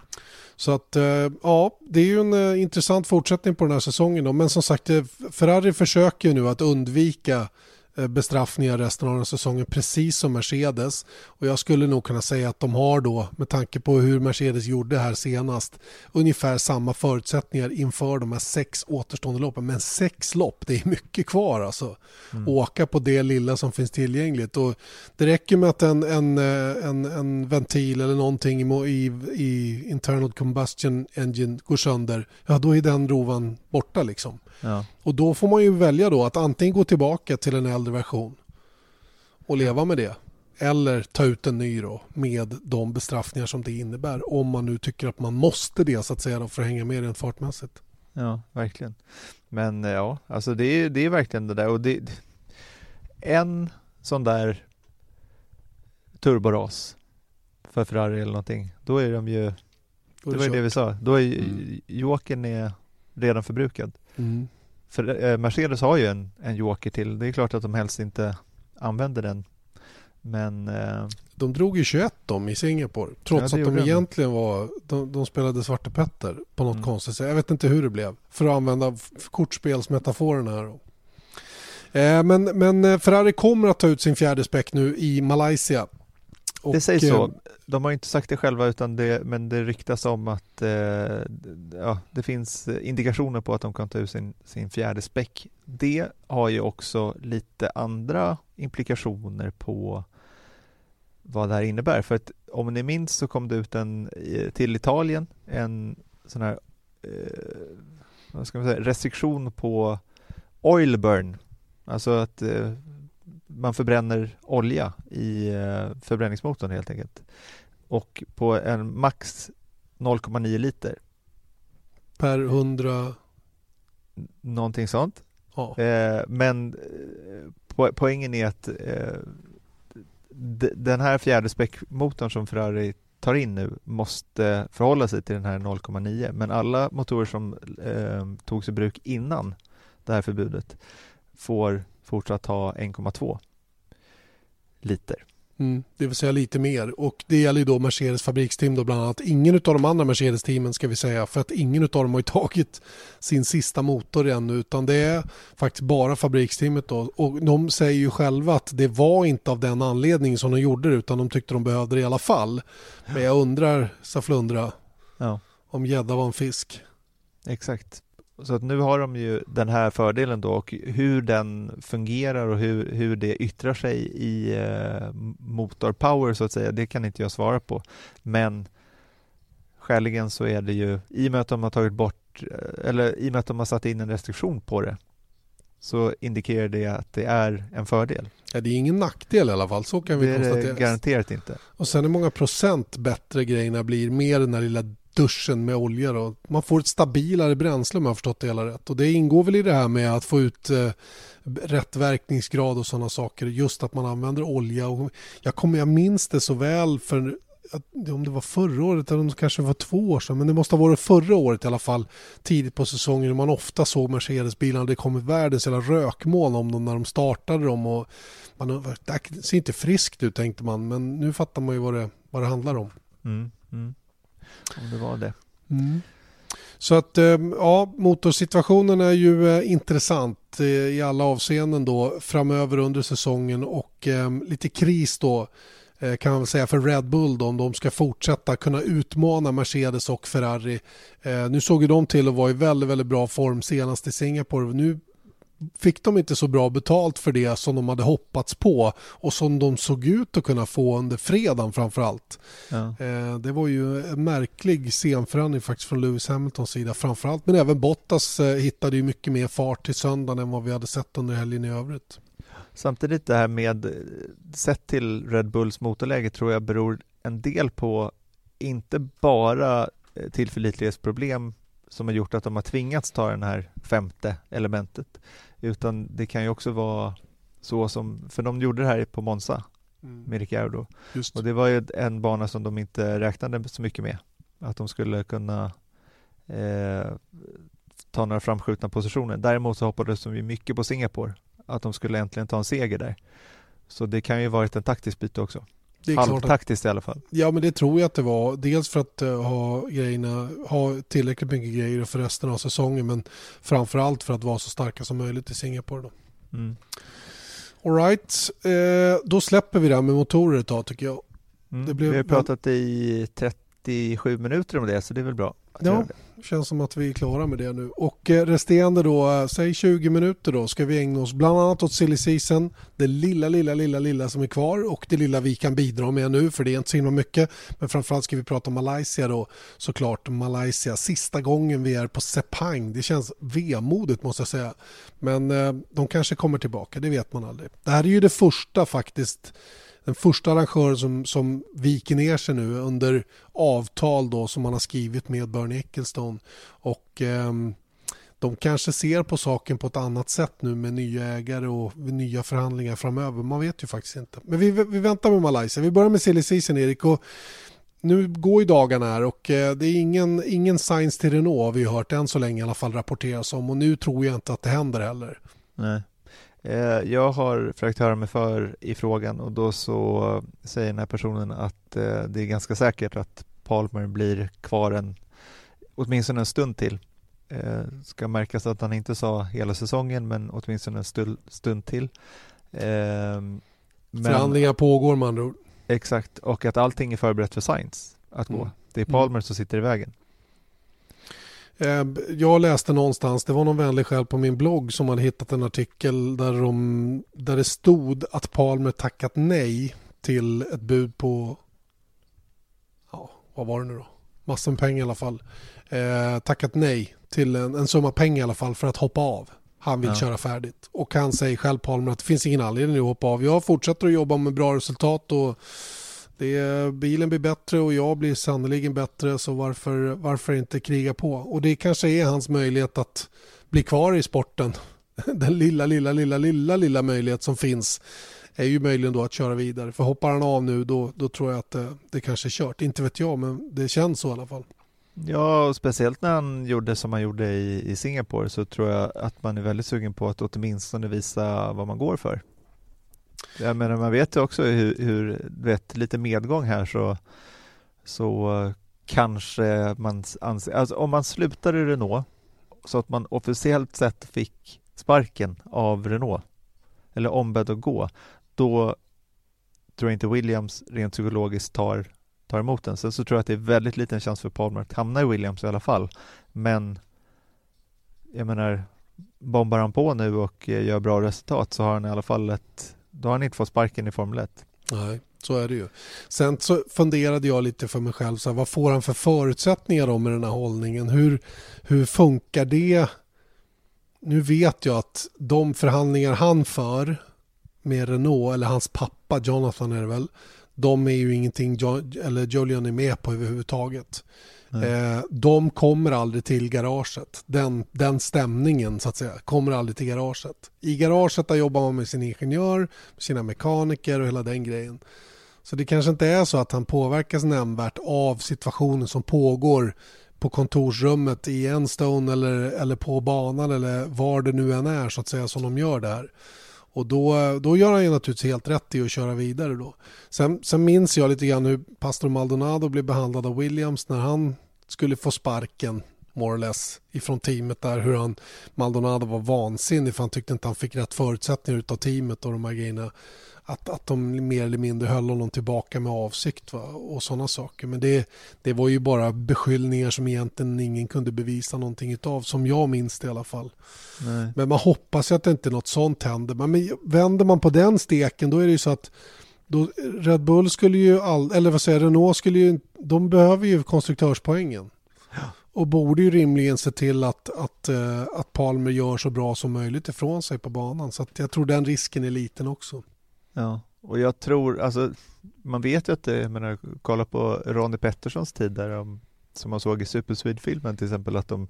A: Så att, eh, ja, det är ju en uh, intressant fortsättning på den här säsongen. Då. Men som sagt, eh, Ferrari försöker nu att undvika Eh, bestraffningar resten av den säsongen precis som Mercedes. Och jag skulle nog kunna säga att de har då, med tanke på hur Mercedes gjorde här senast, ungefär samma förutsättningar inför de här sex återstående loppen. Men sex lopp, det är mycket kvar alltså. Mm. Åka på det lilla som finns tillgängligt. Och det räcker med att en, en, eh, en, en ventil eller någonting i, i internal combustion engine går sönder, ja då är den rovan borta liksom.
B: Ja.
A: Och då får man ju välja då att antingen gå tillbaka till en äldre version och leva med det. eller ta ut en ny då med de bestraffningar som det innebär om man nu tycker att man måste det så att säga då, för att hänga med rent fartmässigt.
B: Ja, verkligen. Men ja, alltså det är, det är verkligen det där och det, en sån där turboras för Ferrari eller någonting, då är de ju, det var ju det vi sa, då är mm. jokern är redan förbrukad. Mm. För eh, Mercedes har ju en, en joker till, det är klart att de helst inte använder den. Men eh...
A: De drog ju 21 de i Singapore trots ja, att de egentligen var de, de spelade Svarte Petter på något mm. konstigt sätt. Jag vet inte hur det blev för att använda kortspelsmetaforen här. Eh, men, men Ferrari kommer att ta ut sin fjärde späck nu i Malaysia
B: och, det sägs så. Eh, de har inte sagt det själva utan det, men det ryktas om att eh, ja, det finns indikationer på att de kan ta ut sin, sin fjärde späck. Det har ju också lite andra implikationer på vad det här innebär. För att om ni minns så kom det ut en till Italien en sån här eh, vad ska man säga, restriktion på oil burn. Alltså att eh, man förbränner olja i eh, förbränningsmotorn helt enkelt. Och på en max 0,9 liter.
A: Per 100?
B: Någonting sånt. Ja. Eh, men eh, poängen är att den här fjärde späckmotorn som Ferrari tar in nu måste förhålla sig till den här 0,9 men alla motorer som eh, togs i bruk innan det här förbudet får fortsatt ha 1,2 liter.
A: Mm, det vill säga lite mer och det gäller ju då Mercedes fabriksteam då bland annat. Ingen av de andra Mercedes-teamen ska vi säga för att ingen av dem har tagit sin sista motor ännu utan det är faktiskt bara fabriksteamet då och de säger ju själva att det var inte av den anledningen som de gjorde det utan de tyckte de behövde det i alla fall. Men jag undrar, Saflundra, ja. om gädda var en fisk.
B: Exakt. Så att nu har de ju den här fördelen då och hur den fungerar och hur, hur det yttrar sig i eh, motorpower så att säga, det kan inte jag svara på. Men skäligen så är det ju, i och med att de har tagit bort, eh, eller i och med att de har satt in en restriktion på det, så indikerar det att det är en fördel.
A: Ja, det är ingen nackdel i alla fall, så kan vi
B: det konstatera. Det är garanterat inte.
A: Och sen hur många procent bättre grejerna blir med den här lilla duschen med olja. Då. Man får ett stabilare bränsle om jag har förstått det hela rätt. Och det ingår väl i det här med att få ut eh, rätt verkningsgrad och sådana saker. Just att man använder olja. Och jag, kommer, jag minns det så väl för om det var förra året eller om det kanske var två år sedan men det måste ha varit förra året i alla fall tidigt på säsongen man ofta såg Mercedes-bilarna det kom världens jävla rökmoln om dem när de startade dem och man, det ser inte friskt ut tänkte man men nu fattar man ju vad det, vad det handlar om.
B: Mm, mm. Om det var det.
A: Mm. Så att eh, ja, motorsituationen är ju eh, intressant eh, i alla avseenden då framöver under säsongen och lite kris då kan man väl säga för Red Bull då, om de ska fortsätta kunna utmana Mercedes och Ferrari. Nu såg ju de till att vara i väldigt, väldigt bra form senast i Singapore. Nu fick de inte så bra betalt för det som de hade hoppats på och som de såg ut att kunna få under fredagen framför allt. Ja. Eh, det var ju en märklig scenförändring faktiskt från Lewis Hamiltons sida framför allt. Men även Bottas eh, hittade ju mycket mer fart till söndagen än vad vi hade sett under helgen i övrigt.
B: Samtidigt det här med sett till Red Bulls motorläge tror jag beror en del på inte bara eh, tillförlitlighetsproblem som har gjort att de har tvingats ta det här femte elementet utan det kan ju också vara så som, för de gjorde det här på Monza mm. med Ricciardo. Just. Och det var ju en bana som de inte räknade så mycket med. Att de skulle kunna eh, ta några framskjutna positioner. Däremot så hoppades de ju mycket på Singapore. Att de skulle äntligen ta en seger där. Så det kan ju varit en taktisk byte också. Halvtaktiskt i alla fall.
A: Ja, men det tror jag att det var. Dels för att uh, ha grejerna, ha tillräckligt mycket grejer för resten av säsongen, men framför allt för att vara så starka som möjligt i Singapore. Då. Mm. All right. Eh, då släpper vi det här med motorer ett tag tycker jag.
B: Mm. Blev, vi har pratat i 37 minuter om det, så det är väl bra.
A: Ja, känns som att vi är klara med det nu. Och eh, resterande då, eh, säg 20 minuter då, ska vi ägna oss bland annat åt silly season. Det lilla, lilla, lilla, lilla som är kvar och det lilla vi kan bidra med nu, för det är inte så himla mycket. Men framförallt ska vi prata om Malaysia då, såklart Malaysia. Sista gången vi är på Sepang. Det känns vemodigt måste jag säga. Men eh, de kanske kommer tillbaka, det vet man aldrig. Det här är ju det första faktiskt den första arrangören som, som viker ner sig nu under avtal då som man har skrivit med Bernie Ecclestone. Och eh, de kanske ser på saken på ett annat sätt nu med nya ägare och nya förhandlingar framöver. Man vet ju faktiskt inte. Men vi, vi väntar med Malaysia. Vi börjar med silly season Erik. Och nu går ju dagarna här och eh, det är ingen, ingen science till Renault har vi hört än så länge i alla fall rapporteras om och nu tror jag inte att det händer heller.
B: Nej. Eh, jag har försökt höra mig för i frågan och då så säger den här personen att eh, det är ganska säkert att Palmer blir kvar en, åtminstone en stund till. Ska märkas att han inte sa hela säsongen men åtminstone en stund till.
A: Men... Förhandlingar pågår med andra ord.
B: Exakt, och att allting är förberett för Science att gå. Mm. Det är Palmer mm. som sitter i vägen.
A: Eh, jag läste någonstans, det var någon vänlig själv på min blogg som hade hittat en artikel där, de, där det stod att Palmer tackat nej till ett bud på, ja, vad var det nu då? Massor med pengar i alla fall. Eh, tackat nej till en, en summa pengar i alla fall för att hoppa av. Han vill ja. köra färdigt. Och han säger själv Palmer att det finns ingen anledning att hoppa av. Jag fortsätter att jobba med bra resultat och det, bilen blir bättre och jag blir sannoliken bättre så varför, varför inte kriga på? Och det kanske är hans möjlighet att bli kvar i sporten. Den lilla, lilla, lilla, lilla, lilla möjlighet som finns är ju möjligen då att köra vidare. För hoppar han av nu då, då tror jag att det, det kanske är kört. Inte vet jag men det känns så i alla fall.
B: Ja, speciellt när han gjorde som han gjorde i, i Singapore så tror jag att man är väldigt sugen på att åtminstone visa vad man går för. Jag menar, man vet ju också hur, hur vet, lite medgång här så, så kanske man anser, alltså om man slutar i Renault så att man officiellt sett fick sparken av Renault eller ombedd att gå, då tror jag inte Williams rent psykologiskt tar tar emot den. Sen så tror jag att det är väldigt liten chans för Palmer att hamna i Williams i alla fall. Men jag menar, bombar han på nu och gör bra resultat så har han i alla fall ett, då har han inte fått sparken i Formel 1.
A: Nej, så är det ju. Sen så funderade jag lite för mig själv, så här, vad får han för förutsättningar då med den här hållningen? Hur, hur funkar det? Nu vet jag att de förhandlingar han för med Renault, eller hans pappa Jonathan är det väl, de är ju ingenting eller Julian är med på överhuvudtaget. Eh, de kommer aldrig till garaget. Den, den stämningen så att säga kommer aldrig till garaget. I garaget där jobbar man med sin ingenjör, med sina mekaniker och hela den grejen. Så det kanske inte är så att han påverkas nämnvärt av situationen som pågår på kontorsrummet i Enstone eller, eller på banan eller var det nu än är så att säga som de gör det här. Och då, då gör han ju naturligtvis helt rätt i att köra vidare då. Sen, sen minns jag lite grann hur pastor Maldonado blev behandlad av Williams när han skulle få sparken more or less ifrån teamet där hur han Maldonado var vansinnig för han tyckte inte han fick rätt förutsättningar utav teamet och de här grejerna att, att de mer eller mindre höll honom tillbaka med avsikt va? och sådana saker. Men det, det var ju bara beskyllningar som egentligen ingen kunde bevisa någonting utav, som jag minns det i alla fall. Nej. Men man hoppas ju att det inte något sånt händer. Men vänder man på den steken då är det ju så att då, Red Bull skulle ju, all, eller vad säger Renault skulle ju, de behöver ju konstruktörspoängen. Och borde ju rimligen se till att, att, uh, att Palmer gör så bra som möjligt ifrån sig på banan. Så jag tror den risken är liten också.
B: Ja, och jag tror, alltså man vet ju att det, jag menar, kolla på Ronnie Petterssons tid där de, som man såg i Supersweed-filmen till exempel att de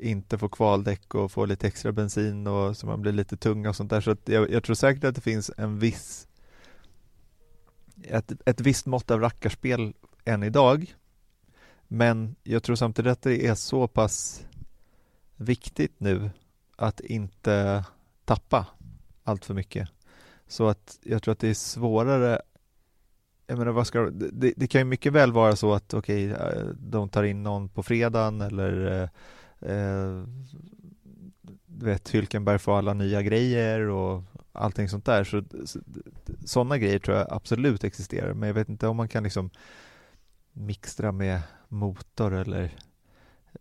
B: inte får kvaldäck och får lite extra bensin och så man blir lite tung och sånt där så jag, jag, tror säkert att det finns en viss ett, ett visst mått av rackarspel än idag. Men jag tror samtidigt att det är så pass viktigt nu att inte tappa allt för mycket. Så att jag tror att det är svårare jag menar, vad ska, det, det kan ju mycket väl vara så att okej, okay, de tar in någon på fredagen eller eh, eh, du vet, Hylkenberg får alla nya grejer och allting sånt där. Så, sådana grejer tror jag absolut existerar, men jag vet inte om man kan liksom mixtra med motor eller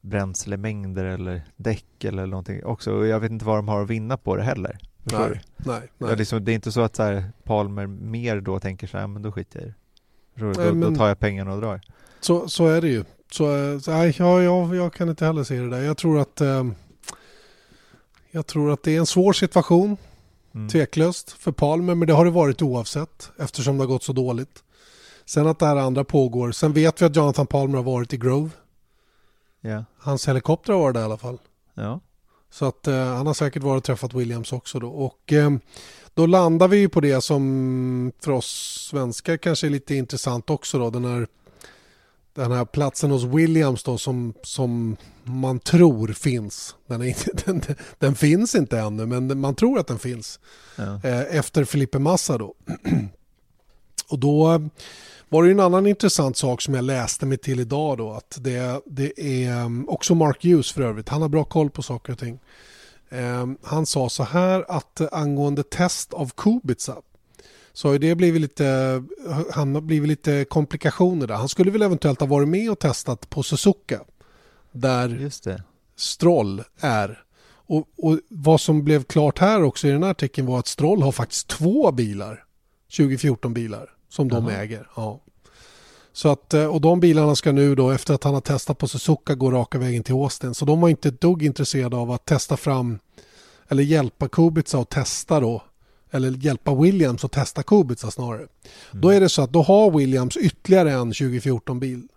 B: bränslemängder eller däck eller någonting också. Jag vet inte vad de har att vinna på det heller.
A: Nej, nej, nej.
B: Ja, liksom, det är inte så att så här, Palmer mer då tänker så här, men då skiter jag i det. Då, då, tar jag pengarna och drar.
A: Så, så är det ju. Så, så nej, ja, jag, jag kan inte heller se det där. Jag tror att eh, jag tror att det är en svår situation. Mm. Tveklöst för Palmer, men det har det varit oavsett eftersom det har gått så dåligt. Sen att det här andra pågår. Sen vet vi att Jonathan Palmer har varit i Grove.
B: Yeah.
A: Hans helikopter har varit där i alla fall.
B: Ja.
A: Så att eh, han har säkert varit och träffat Williams också då. Och eh, då landar vi ju på det som för oss svenskar kanske är lite intressant också då. Den här, den här platsen hos Williams då som, som man tror finns. Den, inte, den, den finns inte ännu men man tror att den finns. Ja. Eh, efter Felipe Massa då. Och då var det en annan intressant sak som jag läste mig till idag då att det, det är um, också Mark Hughes för övrigt. Han har bra koll på saker och ting. Um, han sa så här att angående test av Kubica så har det blivit lite, han har blivit lite komplikationer där. Han skulle väl eventuellt ha varit med och testat på Suzuka där Stroll är. Och, och, vad som blev klart här också i den här artikeln var att Stroll har faktiskt två bilar, 2014 bilar som de Aha. äger. Ja. Så att, eh, och de bilarna ska nu då efter att han har testat på Suzuka gå raka vägen till Austin. Så de var inte ett dugg intresserade av att testa fram eller hjälpa Kubica att testa då. Eller hjälpa Williams att testa Kubica snarare. Mm. Då är det så att då har Williams ytterligare en 2014 bil.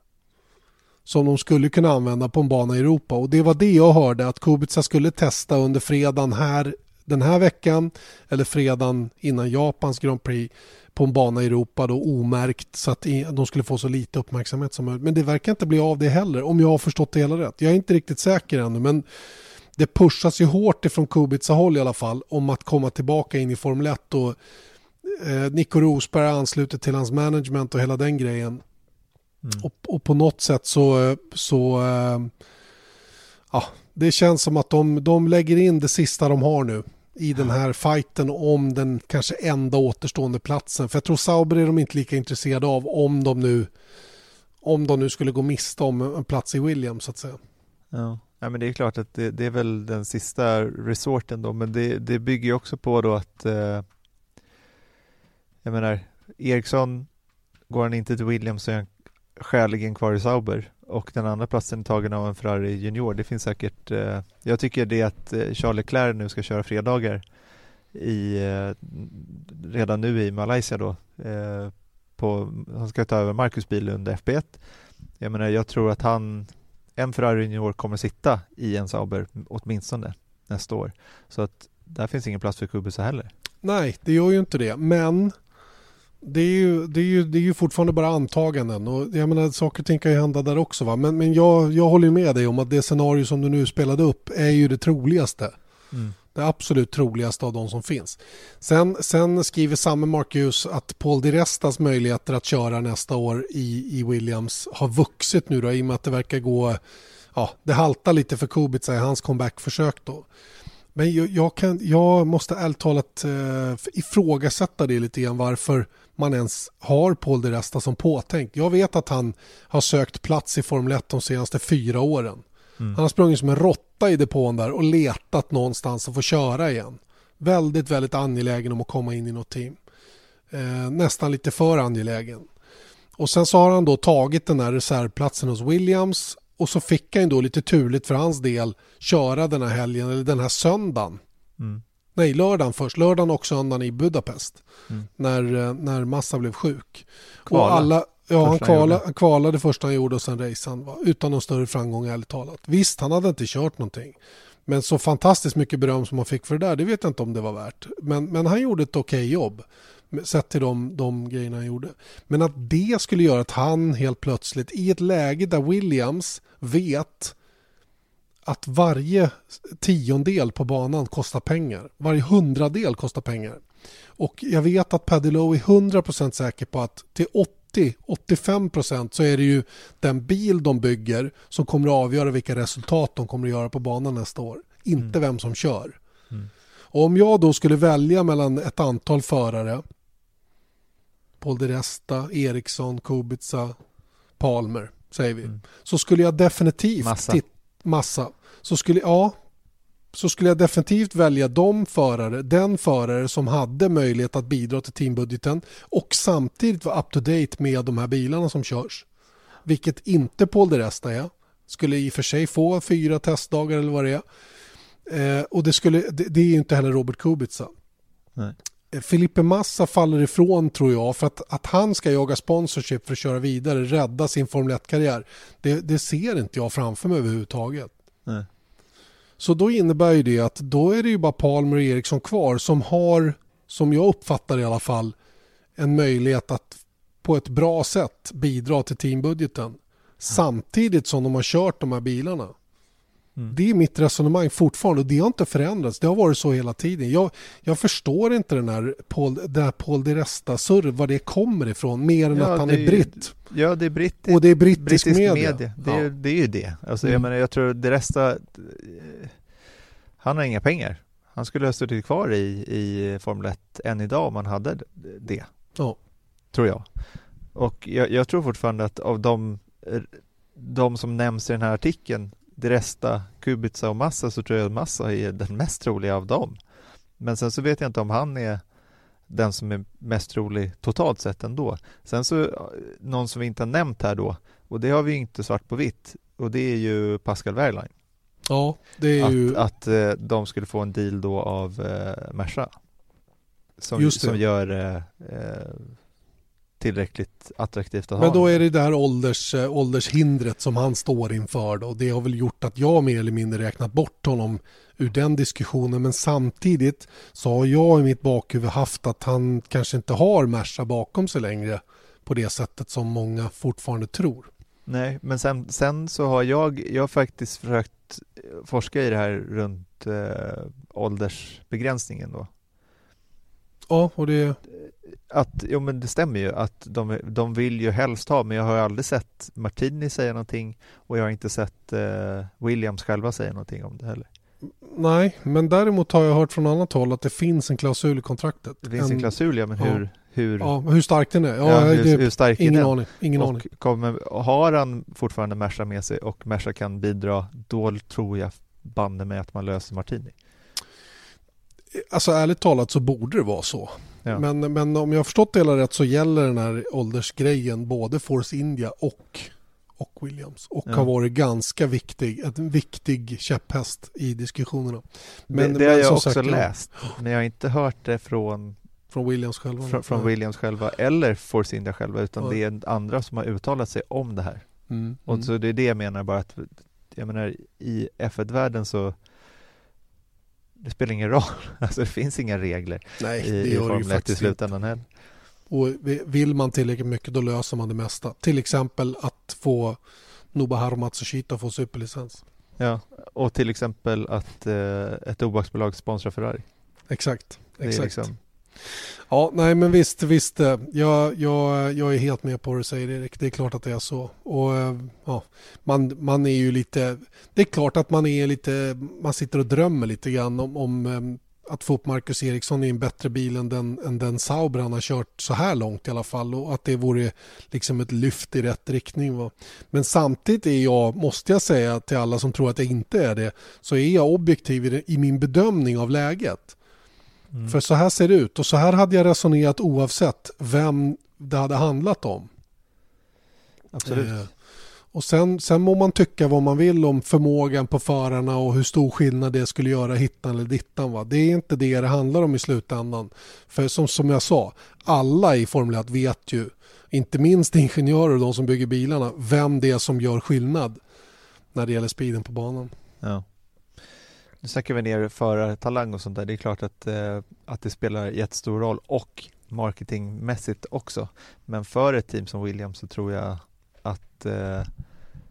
A: Som de skulle kunna använda på en bana i Europa. Och det var det jag hörde att Kubica skulle testa under fredagen här den här veckan. Eller fredagen innan Japans Grand Prix på en bana i Europa då omärkt så att de skulle få så lite uppmärksamhet som möjligt. Men det verkar inte bli av det heller om jag har förstått det hela rätt. Jag är inte riktigt säker ännu men det pushas ju hårt ifrån Kubica håll i alla fall om att komma tillbaka in i Formel 1 och eh, Nico Rosberg ansluter till hans management och hela den grejen. Mm. Och, och, på något sätt så, så eh, ja, det känns som att de, de lägger in det sista de har nu i den här fighten om den kanske enda återstående platsen. För jag tror Sauber är de inte lika intresserade av om de nu om de nu skulle gå miste om en plats i Williams så att säga.
B: Ja, ja men det är klart att det, det är väl den sista resorten då, men det, det bygger ju också på då att eh, jag menar, Eriksson går han inte till Williams så är han skäligen kvar i Sauber och den andra platsen är tagen av en Ferrari Junior. Det finns säkert, eh, jag tycker det att eh, Charles Leclerc nu ska köra fredagar i, eh, redan nu i Malaysia då, eh, på, han ska ta över Marcus bil under FP1. Jag menar, jag tror att han, en Ferrari Junior kommer sitta i en Sauber åtminstone nästa år. Så att där finns ingen plats för Kubica heller.
A: Nej, det gör ju inte det, men det är, ju, det, är ju, det är ju fortfarande bara antaganden och jag menar saker och ting kan ju hända där också va? men, men jag, jag håller med dig om att det scenario som du nu spelade upp är ju det troligaste. Mm. Det absolut troligaste av de som finns. Sen, sen skriver samme Marcus att Paul Di Restas möjligheter att köra nästa år i, i Williams har vuxit nu då i och med att det verkar gå, ja det haltar lite för Kubica i hans comebackförsök då. Men jag, jag, kan, jag måste ärligt talat eh, ifrågasätta det lite grann varför man ens har Paul de Resta som påtänkt. Jag vet att han har sökt plats i Formel 1 de senaste fyra åren. Mm. Han har sprungit som en råtta i depån där och letat någonstans att få köra igen. Väldigt, väldigt angelägen om att komma in i något team. Eh, nästan lite för angelägen. Och sen så har han då tagit den här reservplatsen hos Williams och så fick han då lite turligt för hans del köra den här helgen eller den här söndagen. Mm. Nej, lördagen först. Lördagen och söndagen i Budapest. Mm. När, eh, när Massa blev sjuk.
B: Kvala. Och alla,
A: ja, han, kvala, han kvalade första han gjorde och sen raceade han. Utan någon större framgång ärligt talat. Visst, han hade inte kört någonting. Men så fantastiskt mycket beröm som han fick för det där, det vet jag inte om det var värt. Men, men han gjorde ett okej okay jobb. Sett till de, de grejerna han gjorde. Men att det skulle göra att han helt plötsligt i ett läge där Williams vet att varje tiondel på banan kostar pengar. Varje hundradel kostar pengar. Och jag vet att Paddy Lowe är 100% säker på att till 80-85% så är det ju den bil de bygger som kommer att avgöra vilka resultat de kommer att göra på banan nästa år. Inte mm. vem som kör. Mm. Och om jag då skulle välja mellan ett antal förare Paul de Resta, Eriksson, Kubica, Palmer säger vi. Mm. Så skulle jag definitivt
B: massa.
A: massa. Så skulle, ja, så skulle jag definitivt välja de förare, den förare som hade möjlighet att bidra till teambudgeten och samtidigt vara up to date med de här bilarna som körs. Vilket inte Paul de Resta är. Skulle i och för sig få fyra testdagar eller vad det är. Eh, och det, skulle, det, det är inte heller Robert Kubica.
B: Nej.
A: Felipe Massa faller ifrån tror jag för att, att han ska jaga sponsorship för att köra vidare, rädda sin Formel 1-karriär. Det, det ser inte jag framför mig överhuvudtaget.
B: Nej.
A: Så då innebär ju det att då är det ju bara Palmer och Eriksson kvar som har, som jag uppfattar i alla fall, en möjlighet att på ett bra sätt bidra till teambudgeten. Samtidigt som de har kört de här bilarna.
B: Mm.
A: Det är mitt resonemang fortfarande och det har inte förändrats. Det har varit så hela tiden. Jag, jag förstår inte den här Paul, den här Paul de Resta-surr, var det kommer ifrån, mer än
B: Ja,
A: att han är
B: är
A: britt.
B: Ja, det är brittiskt.
A: Och det är brittisk,
B: Brittisk
A: media.
B: media. Det, är,
A: Ja.
B: det är ju det. Alltså,
A: Mm.
B: jag, menar, jag tror det resta, eh, han har inga pengar. Han skulle ha suttit kvar i, i Formel 1 än idag om han hade det,
A: Ja.
B: tror jag. Och jag, jag tror fortfarande att av de, de som nämns i den här artikeln, det resta, Kubica och Massa, så tror jag att Massa är den mest troliga av dem. Men sen så vet jag inte om han är den som är mest trolig totalt sett ändå. Sen så, eh, någon som vi inte har nämnt här då, och det har vi inte svart på vitt, och det är ju Pascal Wehrlein.
A: ja, det är
B: Att,
A: ju...
B: att eh, de skulle få en deal då av eh, Merca. Som, som gör eh, eh, tillräckligt attraktivt att
A: Men
B: ha.
A: då är det här ålders, eh, åldershindret som han står inför då. Det har väl gjort att jag mer eller mindre räknat bort honom ur den diskussionen. Men samtidigt så har jag i mitt bakhuvud haft att han kanske inte har Merca bakom sig längre på det sättet som många fortfarande tror.
B: Nej, men sen, sen så har jag, jag har faktiskt försökt eh, forska i det här runt eh, åldersbegränsningen då.
A: Ja, och det...
B: Att, jo men det stämmer ju att de, de vill ju helst ha, men jag har aldrig sett Martini säga någonting och jag har inte sett eh, Williams själva säga någonting om det heller.
A: Nej, men däremot har jag hört från annat håll att det finns en klausul i kontraktet.
B: Det finns en, klausul ja, men
A: ja.
B: hur, hur,
A: Ja, hur stark den är? Ja,
B: ja, hur,
A: det,
B: hur stark är
A: ingen
B: den?
A: aning. Ingen aning.
B: Och kommer, har han fortfarande Merca med sig och Merca kan bidra, då tror jag banne mig att man löser Martini.
A: Alltså ärligt talat så borde det vara så.
B: Ja.
A: Men, men om jag har förstått det hela rätt så gäller den här åldersgrejen både Force India och, och Williams. Och
B: Ja.
A: har varit ganska viktig, en viktig käpphäst i diskussionerna. Men,
B: det, det har jag också
A: sagt,
B: läst, men jag har inte hört det från,
A: Från Williams själva.
B: från, från. Williams själva eller Force India själva, utan
A: Ja.
B: det är andra som har uttalat sig om det här.
A: Mm,
B: Och
A: mm.
B: så det är det jag menar bara att, jag menar i F1-världen så det spelar ingen roll, alltså det finns inga regler
A: Nej,
B: i,
A: det
B: i Formel 1 i slutändan heller.
A: Och vill man tillräckligt mycket då löser man det mesta. Till exempel att få Nobuharu Matsushita få superlicens.
B: Ja, och till exempel att eh, ett tobaksbolag sponsrar Ferrari.
A: Exakt. Exakt.
B: liksom,
A: Ja, nej men visst, visst. Eh, jag, jag, jag är helt med på vad du säger Erik. Det är klart att det är så. Och eh, ja, man, man är ju lite... Det är klart att man är lite... Man sitter och drömmer lite grann om, om eh, att få upp Marcus Eriksson i en bättre bil än den, än den Sauber han har kört så här långt i alla fall. Och att det vore liksom ett lyft i rätt riktning. Va? Men samtidigt är jag, måste jag säga till alla som tror att jag inte är det, så är jag objektiv i, det, i min bedömning av läget
B: mm.
A: För så här ser det ut och så här hade jag resonerat oavsett vem det hade handlat om.
B: absolut.
A: Eh, och sen, sen må man tycka vad man vill om förmågan på förarna och hur stor skillnad det skulle göra hittan eller dittan. Va? Det är inte det det handlar om i slutändan. För som, som jag sa, alla i Formel 1 vet ju, inte minst ingenjörer och de som bygger bilarna, vem det är som gör skillnad när det gäller speeden på banan.
B: Ja. Nu snackar vi ner förartalang och sånt där. Det är klart att, eh, att det spelar jättestor roll och marketingmässigt också. Men för ett team som Williams så tror jag att eh,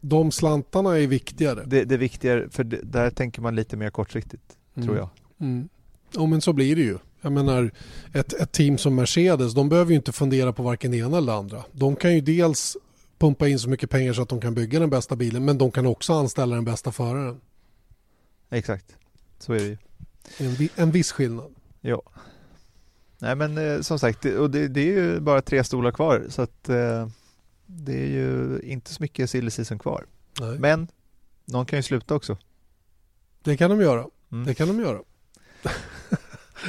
A: De slantarna är viktigare.
B: det, det är viktigare, för det, där tänker man lite mer kortsiktigt,
A: Mm.
B: tror jag.
A: Mm. Ja men så blir det ju. Jag menar ett, ett team som Mercedes de behöver ju inte fundera på varken det ena eller det andra. De kan ju dels pumpa in så mycket pengar så att de kan bygga den bästa bilen men de kan också anställa den bästa föraren.
B: Exakt, så är det ju.
A: En, en viss skillnad.
B: Ja. Nej men eh, som sagt, det, och det, det är ju bara tre stolar kvar så att eh, det är ju inte så mycket silly season kvar.
A: Nej.
B: Men någon kan ju sluta också.
A: Det kan de göra.
B: Mm.
A: Det kan de göra.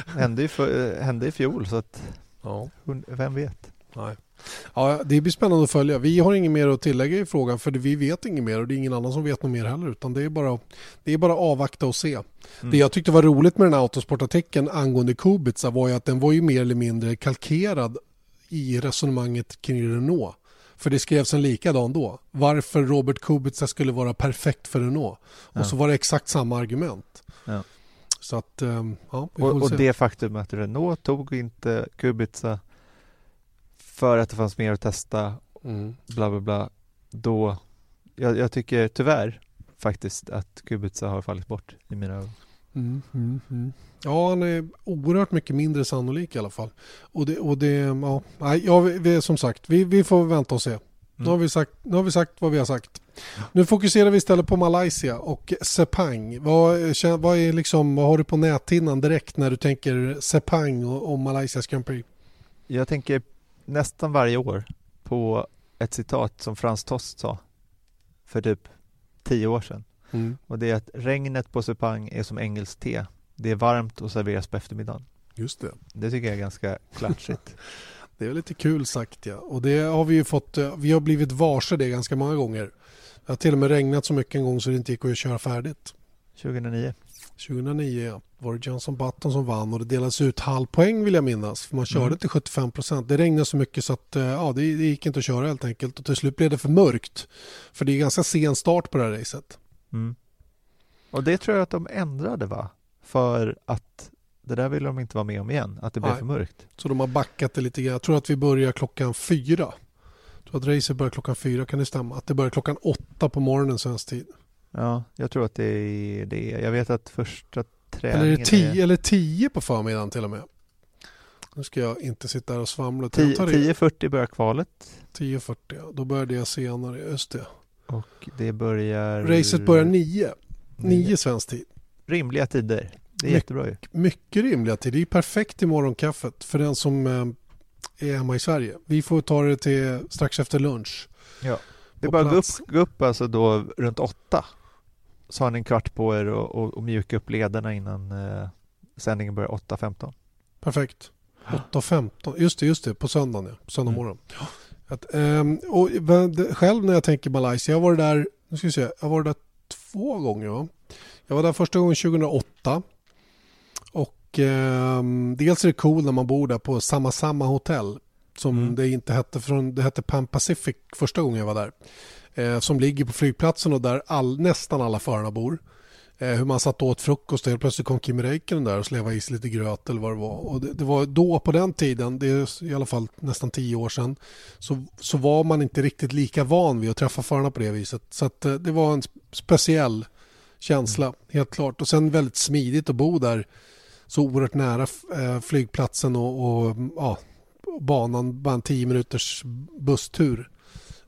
B: hände, i, för, eh, hände i fjol så att
A: Ja.
B: vem vet.
A: Nej. Ja, det blir spännande att följa. Vi har inget mer att tillägga i frågan för vi vet inget mer och det är ingen annan som vet något mer heller utan det är bara, det är bara avvakta och se. Mm. Det jag tyckte var roligt med den här autosportartikeln angående Kubica var ju att den var ju mer eller mindre kalkerad i resonemanget kring Renault. För det skrevs en likadan då. Varför Robert Kubica skulle vara perfekt för Renault. Och ja. så var det exakt samma argument.
B: Ja.
A: Så att, ehm, ja,
B: och, och det faktum att Renault tog inte Kubica för att det fanns mer att testa, mm. bla bla bla, då, jag, jag, tycker tyvärr faktiskt att Kubica har fallit bort i mina ögon.
A: Mm, mm, mm. Ja, han är oerhört mycket mindre sannolik i alla fall. Och det, och det ja, ja vi, som sagt, vi, vi får vänta och se. Nu, har vi sagt, nu har vi sagt vad vi har sagt. Nu fokuserar vi istället på Malaysia och Sepang. Vad, vad, är liksom, vad har du på näthinnan direkt när du tänker Sepang och, och Malaysias Grand Prix?
B: Jag tänker nästan varje år på ett citat som Frans Tost sa för typ tio år sedan. Mm. Och det är att regnet på Sepang är som engelskt te. Det är varmt och serveras på eftermiddagen.
A: Just det.
B: Det tycker jag är ganska klatschigt.
A: det är lite kul sagt ja. Och det har vi ju fått, eh, vi har blivit varse det ganska många gånger. Det har till och med regnat så mycket en gång så det inte gick att köra färdigt.
B: 2009.
A: 2009 ja. var det Johnson Button som vann och det delades ut halv poäng vill jag minnas. För man körde mm. till 75 procent. Det regnade så mycket så att eh, ja, det, det, gick inte att köra helt enkelt. Och till slut blev det för mörkt. För det är ganska sen start på det här racet.
B: Mm. Och det tror jag att de ändrade va? För att det där vill de inte vara med om igen, att det blev för mörkt.
A: Så de har backat det lite grann. Jag tror att vi börjar klockan fyra. Jag tror att racet börjar klockan fyra, kan det stämma? Att det börjar klockan åtta på morgonen svensk tid.
B: Ja, jag tror att det är det. Jag vet att första träningen
A: eller är... Det tio, är... Eller tio på förmiddagen till och med. Nu ska jag inte sitta här och svamla.
B: 10.40 börjar kvalet.
A: 10.40, ja. Då börjar det senare, just det.
B: Och det börjar...
A: Racet börjar nio. Nio svensk tid.
B: Rimliga tider. Det är My jättebra ju.
A: Mycket rimliga tider. Det är perfekt i morgonkaffet för den som eh, är hemma i Sverige. Vi får ta det till strax efter lunch.
B: Ja. Det är bara att gå upp, gå upp alltså då runt åtta så har ni en kvart på er och, och, och mjuka upp lederna innan eh, sändningen börjar 8.15.
A: Perfekt. 8.15, just det, just det, på söndagen, ja. på söndag mm. morgon. Mm. Att, um, och, själv när jag tänker Malaysia, jag var där, nu ska vi se, jag var där två gånger. Va? Jag var där första gången 2008. Och um, dels är det cool när man bor där på samma samma hotell som mm. det inte hette från, det hette Pan Pacific första gången jag var där eh, som ligger på flygplatsen och där all, nästan alla förarna bor. Eh, hur man satt åt frukost och helt plötsligt kom Kim Räikkönen där och slevade i sig lite gröt eller vad det var. Och det, det, var då på den tiden, det är i alla fall nästan tio år sedan, så, så var man inte riktigt lika van vid att träffa förarna på det viset. Så att, eh, det var en speciell känsla, mm. helt klart. Och sen väldigt smidigt att bo där så oerhört nära eh, flygplatsen och, och ja, banan, bara en tio minuters busstur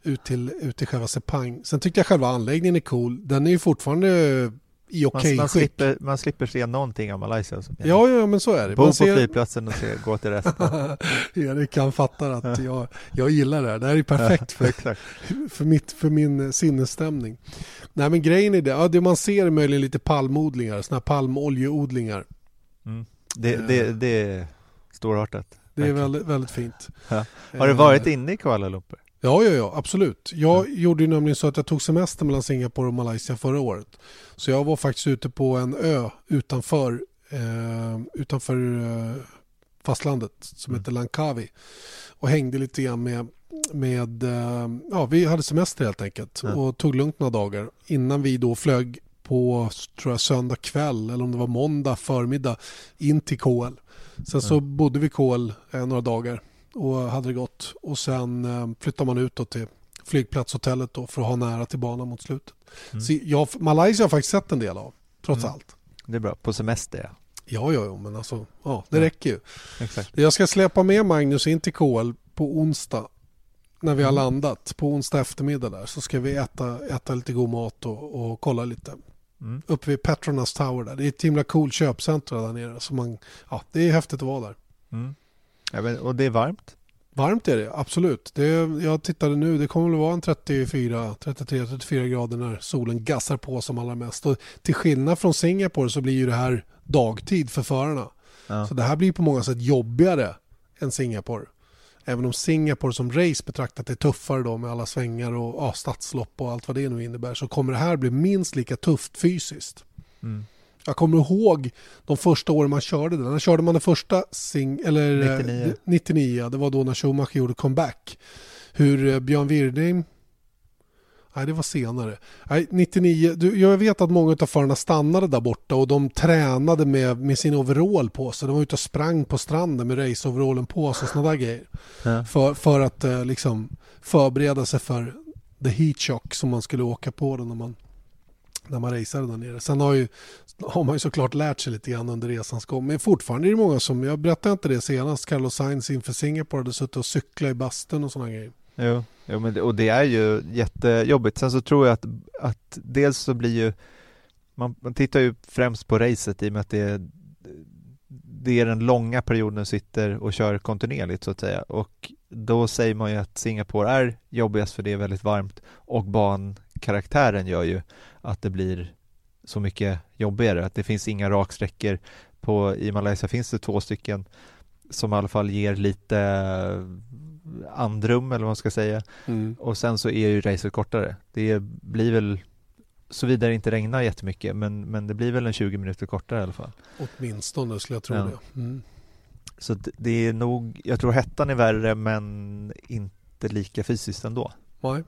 A: ut till, ut till själva Sepang. Sen tyckte jag själva anläggningen är cool. Den är ju fortfarande i okej okay
B: man, man, slipper, man slipper se någonting av Malaysia.
A: Ja, ja, men så är det.
B: Bo på ser... flygplatsen och se, gå till resten.
A: Erik kan fatta att jag, jag gillar det här. Det här är perfekt för, för, mitt, för min sinnesstämning. Nej, men grejen är det, ja, det man ser är möjligen lite palmodlingar, sådana här palmoljeodlingar.
B: Mm. Det, det, det är storartat.
A: Det är väldigt, väldigt fint.
B: Ja. Har du varit inne i Kuala Lumpur?
A: Ja, ja, ja, absolut. Jag mm. gjorde ju nämligen så att jag tog semester mellan Singapore och Malaysia förra året. Så jag var faktiskt ute på en ö utanför, eh, utanför eh, fastlandet som mm. heter Langkawi och hängde lite grann med, med eh, ja, vi hade semester helt enkelt mm. och tog lugnt några dagar innan vi då flög på tror jag, söndag kväll eller om det var måndag förmiddag in till KL. Sen så bodde vi i KL eh, några dagar och hade det gott. Och sen eh, flyttar man ut till flygplatshotellet då för att ha nära till banan mot slutet. Mm. Så jag, Malaysia har jag faktiskt sett en del av, trots mm. allt.
B: Det är bra, på semester ja.
A: Ja, ja, ja men alltså, ja, det ja. räcker ju. Exakt. Jag ska släppa med Magnus in till KL på onsdag när vi har mm. landat på onsdag eftermiddag där så ska vi äta, äta lite god mat och, och kolla lite. Mm. Uppe vid Petronas Tower där. Det är ett himla coolt köpcentrum där nere. Så man, ja, det är häftigt att vara där.
B: Mm. Ja, och det är varmt?
A: Varmt är det, absolut. Det, jag tittade nu, det kommer väl vara en 34, 33, 34 grader när solen gassar på som allra mest. Och till skillnad från Singapore så blir ju det här dagtid för förarna. Ja. Så det här blir på många sätt jobbigare än Singapore. Även om Singapore som race betraktat är tuffare då med alla svängar och ja, stadslopp och allt vad det nu innebär så kommer det här bli minst lika tufft fysiskt.
B: Mm.
A: Jag kommer ihåg de första åren man körde den. När körde man den första sing eller
B: 99.
A: 99, det var då när Schumacher gjorde comeback. Hur eh, Björn Wirdheim Nej, det var senare. Nej, 99, du, jag vet att många av förarna stannade där borta och de tränade med, med sin overall på sig. De var ute och sprang på stranden med raceoverallen på sig och sådana där grejer.
B: Ja.
A: För, för att eh, liksom förbereda sig för the heat shock som man skulle åka på då när man, när man raceade där nere. Sen har, ju, har man ju såklart lärt sig lite grann under resans gång. Men fortfarande är det många som, jag berättade inte det senast, Carlos Sainz inför Singapore hade suttit och cyklat i bastun och sådana grejer.
B: Jo, jo men det, och det är ju jättejobbigt. Sen så tror jag att, att dels så blir ju man, man tittar ju främst på racet i och med att det är, det är den långa perioden du sitter och kör kontinuerligt så att säga och då säger man ju att Singapore är jobbigast för det är väldigt varmt och ban bankaraktären gör ju att det blir så mycket jobbigare, att det finns inga raksträckor på, i Malaysia finns det två stycken som i alla fall ger lite andrum eller vad man ska säga
A: Mm.
B: och sen så är ju racet kortare. Det blir väl såvida det inte regnar jättemycket men, men det blir väl en 20 minuter kortare i alla fall.
A: Åtminstone skulle jag tro
B: Ja.
A: det. Mm.
B: Så det- det är nog, jag tror hettan är värre men inte lika fysiskt ändå.
A: Nej.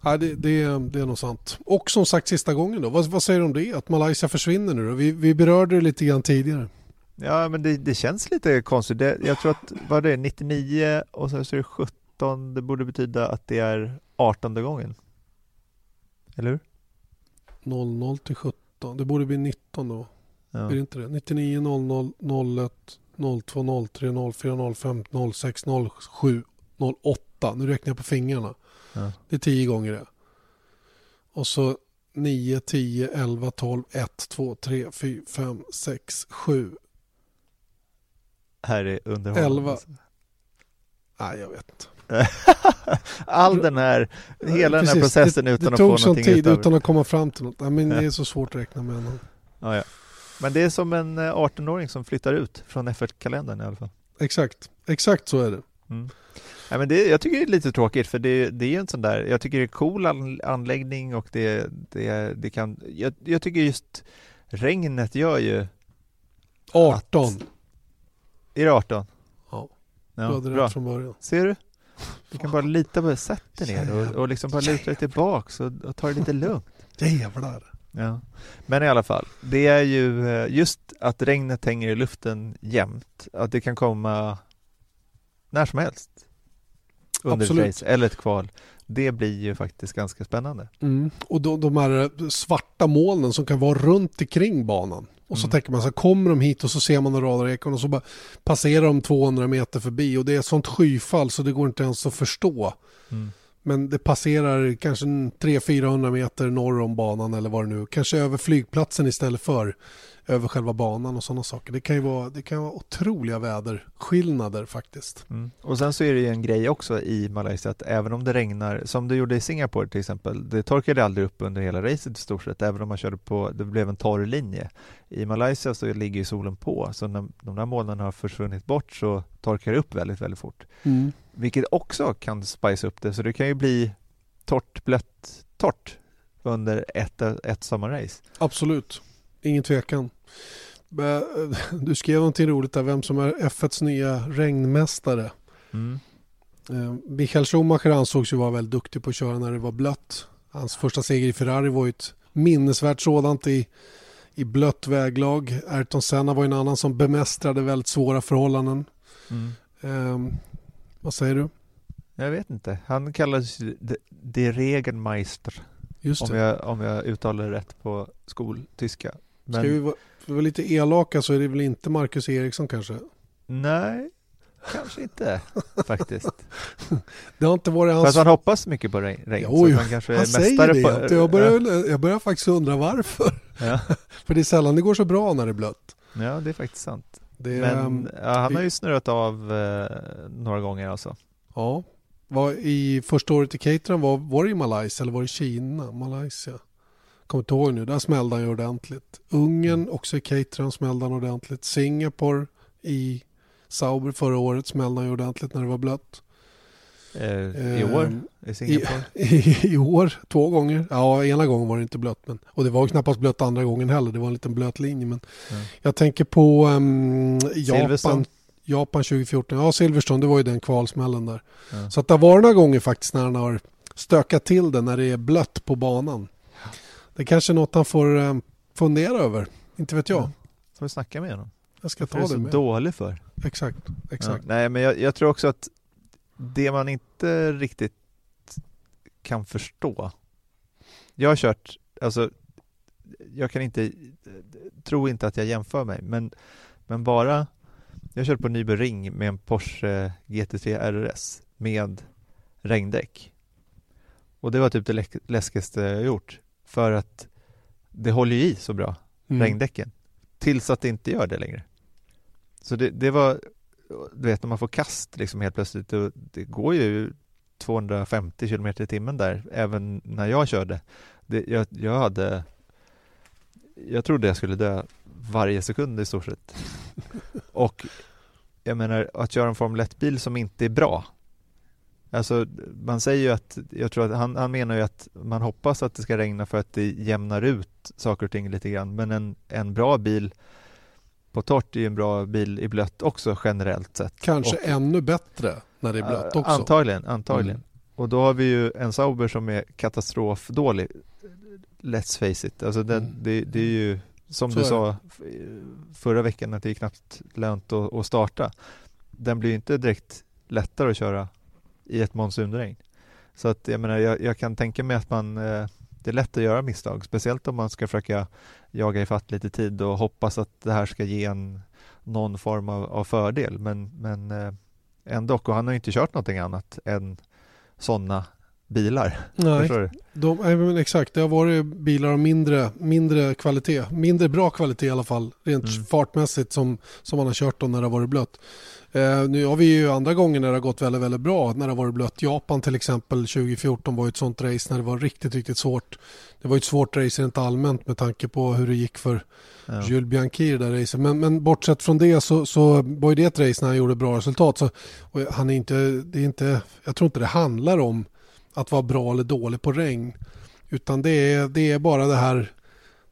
A: Nej, det, det, det är nog sant. Och som sagt sista gången då, vad, vad säger du om det? Att Malaysia försvinner nu då? Vi, vi berörde det lite grann tidigare.
B: Ja men det, det känns lite konstigt. Det, jag tror att, vad är det, 99 och sen så är det 17, det borde betyda att det är 18 gången. Eller hur?
A: 00 till 17. Det borde bli 19 då.
B: Ja.
A: Är det inte det? 99, 00, 01, 02, 03, 04, 05, 06, 07, 08. Nu räknar jag på fingrarna.
B: Ja.
A: Det är 10 gånger det. Och så 9, 10, 11, 12, 1, 2, 3, 4, 5, 6, 7.
B: Här är underhållande.
A: Elva. Nej, jag vet inte.
B: All den här, hela den här
A: Precis,
B: processen
A: det,
B: utan
A: det
B: att
A: tog
B: få
A: sån
B: någonting
A: tid
B: utöver.
A: utan att komma fram till något. Nej, men
B: Ja.
A: Det är så svårt att räkna med. ändå.
B: Ja, ja. Men det är som en eh, 18-åring som flyttar ut från F1-kalendern i alla fall.
A: Exakt, exakt så är det.
B: Mm. Ja, men det, jag tycker det är lite tråkigt för det, det är ju en sån där, jag tycker det är cool an, anläggning och det, det, det kan, jag, jag tycker just regnet gör ju,
A: 18.
B: är det 18?
A: Ja,
B: Ja,
A: du hade rätt från början.
B: Ser du? Du kan bara lita på sätt dig ner och, och liksom bara luta dig tillbaks och, och ta det lite lugnt.
A: Jävlar.
B: Ja. Men i alla fall, det är ju eh, just att regnet hänger i luften jämt, att det kan komma när som helst under
A: Absolut.
B: ett race eller ett kval. Det blir ju faktiskt ganska spännande.
A: Mm. Och de, de här svarta molnen som kan vara runt omkring banan. Och så
B: Mm.
A: tänker man så här, kommer de hit och så ser man en radarekon och så bara passerar de 200 meter förbi och det är ett sånt skyfall så det går inte ens att förstå. Men det passerar kanske en 300-400 meter norr om banan eller vad det nu Kanske över flygplatsen istället för över själva banan och sådana saker. Det kan ju vara, det kan vara otroliga väderskillnader faktiskt.
B: Mm. Och sen så är det ju en grej också i Malaysia att även om det regnar, som det gjorde i Singapore till exempel, det torkade aldrig upp under hela racet i stort sett, även om man körde på, det blev en torr linje. I Malaysia så ligger ju solen på, så när de där molnen har försvunnit bort så torkar det upp väldigt, väldigt fort. Vilket också kan spice upp det, så det kan ju bli torrt, blött, torrt under ett, ett sommarrace.
A: Absolut, ingen tvekan. Du skrev någonting roligt där, vem som är F1s nya regnmästare.
B: Mm.
A: Eh, Michael Schumacher ansågs ju vara väldigt duktig på att köra när det var blött. Hans första seger i Ferrari var ju ett minnesvärt sådant i, i blött väglag. Ayrton Senna var ju en annan som bemästrade väldigt svåra förhållanden.
B: Mm.
A: Vad säger du?
B: Jag vet inte, han kallas ju de, de Regenmeister.
A: Just
B: Om
A: det.
B: jag, om jag uttalar det rätt på skoltyska.
A: Ska vi vara, vara lite elaka så är det väl inte Marcus Eriksson kanske?
B: Nej, kanske inte faktiskt.
A: Det har inte varit hans...
B: Fast han hoppas mycket på regn. regn
A: Jo,
B: så han kanske är
A: han säger
B: mästare
A: det.
B: på...
A: jag, börjar, jag börjar faktiskt undra varför.
B: Ja,
A: För det är sällan det går så bra när det är blött.
B: ja, det är faktiskt sant.
A: Det
B: Men
A: ehm,
B: ja, han
A: vi-
B: har ju snurrat av eh, några gånger alltså.
A: Ja. Var I första året i Caterham var, var det i Malaysia eller var det i Kina? Malaysia. Kommer inte ihåg nu. Där smällde han ju ordentligt. Ungern också i Caterham smällde han ordentligt. Singapore i Sauber förra året smällde han ju ordentligt när det var blött.
B: Eh, I år
A: Ehm,
B: i Singapore?
A: I, I år två gånger. Ja, ena gången var det inte blött. Men, och det var knappast blött andra gången heller. Det var en liten blöt linje. Men
B: Mm.
A: Jag tänker på ehm, Japan? Japan 2014. Ja, Silverstone, det var ju den kvalsmällen där.
B: Ja.
A: Så att det var några gånger faktiskt när han har stökat till det när det är blött på banan. Det är kanske är något han får eh, fundera över. Inte vet jag.
B: Ja. Ska vi snacka med honom?
A: Jag ska
B: är
A: ta
B: du
A: det
B: så
A: med.
B: dålig för?
A: Exakt, exakt.
B: Ja, nej, men jag, jag tror också att det man inte riktigt kan förstå. Jag har kört, alltså jag kan inte, tro inte att jag jämför mig, men, men bara jag körde på Nyby Ring med en Porsche GT3 RS med regndäck. Och det var typ det läsk- läskigaste jag gjort. För att det håller ju i så bra,
A: Mm.
B: regndäcken. Tills att det inte gör det längre. Så det, det var, du vet när man får kast liksom helt plötsligt, och det går ju 250 km i timmen där, även när jag körde. Det, jag, jag hade, jag trodde jag skulle dö varje sekund i stort sett. Och jag menar, att köra en Formel 1-bil som inte är bra. Alltså, man säger ju att, jag tror att han, han menar ju att man hoppas att det ska regna för att det jämnar ut saker och ting lite grann. Men en, en bra bil på torrt är ju en bra bil i blött också generellt sett.
A: Kanske
B: Och-
A: ännu bättre när det är blött också.
B: Antagligen, antagligen.
A: Mm.
B: Och då har vi ju en Sauber som är katastrofdålig. Let's face it. Alltså den,
A: Mm.
B: det, det är ju som
A: Så
B: du sa förra veckan att det är knappt lönt att, att starta. Den blir inte direkt lättare att köra i ett monsunregn. Så att jag menar, jag, jag kan tänka mig att man eh, det är lätt att göra misstag, speciellt om man ska försöka jaga ifatt lite tid och hoppas att det här ska ge en någon form av, av fördel. Men, men eh, ändå, och han har ju inte kört någonting annat än sådana bilar.
A: Nej, de, nej, men exakt. Det har varit bilar av mindre, mindre kvalitet. Mindre bra kvalitet i alla fall. Rent
B: Mm.
A: fartmässigt som, som man har kört då när det har varit blött. Eh, nu har vi ju andra gånger när det har gått väldigt, väldigt bra när det har varit blött. Japan till exempel 2014 var ju ett sånt race när det var riktigt, riktigt svårt. Det var ju ett svårt race rent allmänt med tanke på hur det gick för
B: Ja.
A: Jules Bianchi i det där racet. Men, men bortsett från det så, så var ju det ett race när han gjorde bra resultat. Så, han är inte, det är inte, jag tror inte det handlar om att vara bra eller dålig på regn. Utan det är, det är bara det här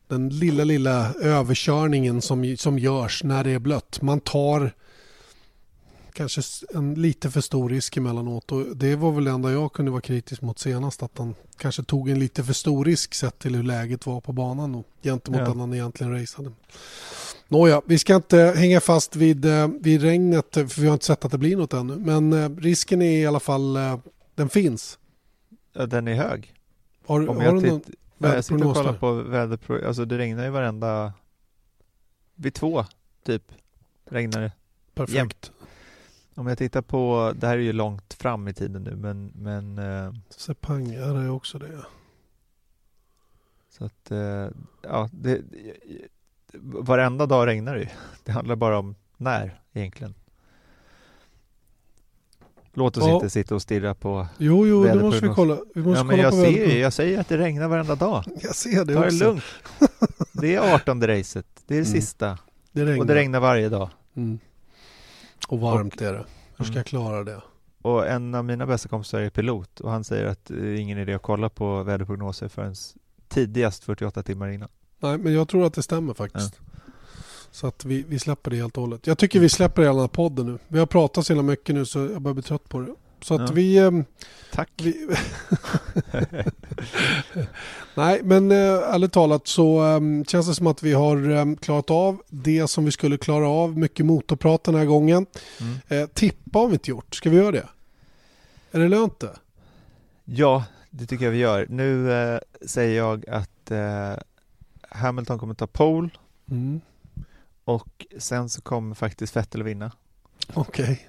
A: den lilla, lilla överkörningen som, som görs när det är blött. Man tar kanske en lite för stor risk emellanåt och det var väl det enda jag kunde vara kritisk mot senast att han kanske tog en lite för stor risk sett till hur läget var på banan och gentemot
B: Ja.
A: han egentligen raceade. Nåja, vi ska inte hänga fast vid, eh, vid regnet för vi har inte sett att det blir något ännu. Men eh, risken är i alla fall, eh, den finns.
B: Ja, den är hög.
A: Har,
B: Om
A: har
B: jag,
A: du någon
B: ja, jag sitter och kollar på väderprognos, alltså det regnar ju varenda, vid två typ, regnar det.
A: Perfekt.
B: Om jag tittar på, det här är ju långt fram i tiden nu, men, men eh,
A: Sepang är också det.
B: så att, eh, ja, det, varenda dag regnar det ju. Det handlar bara om när egentligen. Låt oss
A: Ja.
B: inte sitta och stirra på,
A: Jo, jo, det måste vi kolla. Vi måste
B: ja men
A: kolla
B: jag
A: på
B: ser
A: väderprognos.
B: ju, jag säger att det regnar varenda dag.
A: Jag ser det
B: Ta det
A: också.
B: lugnt. Det är 18 racet, det är det
A: Mm.
B: sista.
A: Det regnar.
B: Och det regnar varje dag.
A: Mm. Och varmt är det. Hur ska
B: Mm.
A: jag klara det?
B: Och en av mina bästa kompisar är pilot och han säger att det är ingen idé att kolla på väderprognoser förrän tidigast 48 timmar innan.
A: Nej, men jag tror att det stämmer faktiskt. Så att vi, vi släpper det helt och hållet. Jag tycker vi släpper hela den här podden nu. Vi har pratat så hela mycket nu så jag börjar bli trött på det. Så att
B: Ja.
A: vi... ehm,
B: Tack.
A: vi Nej, men äh, ärligt talat så ehm, känns det som att vi har klarat av det som vi skulle klara av. Mycket motorprat den här gången.
B: Mm.
A: Eh, tippa har vi inte gjort. Ska vi göra det? Är det lönt det?
B: Ja, det tycker jag vi gör. Nu eh, säger jag att eh, Hamilton kommer ta pole
A: Mm.
B: Och sen så kommer faktiskt Vettel vinna.
A: Okej.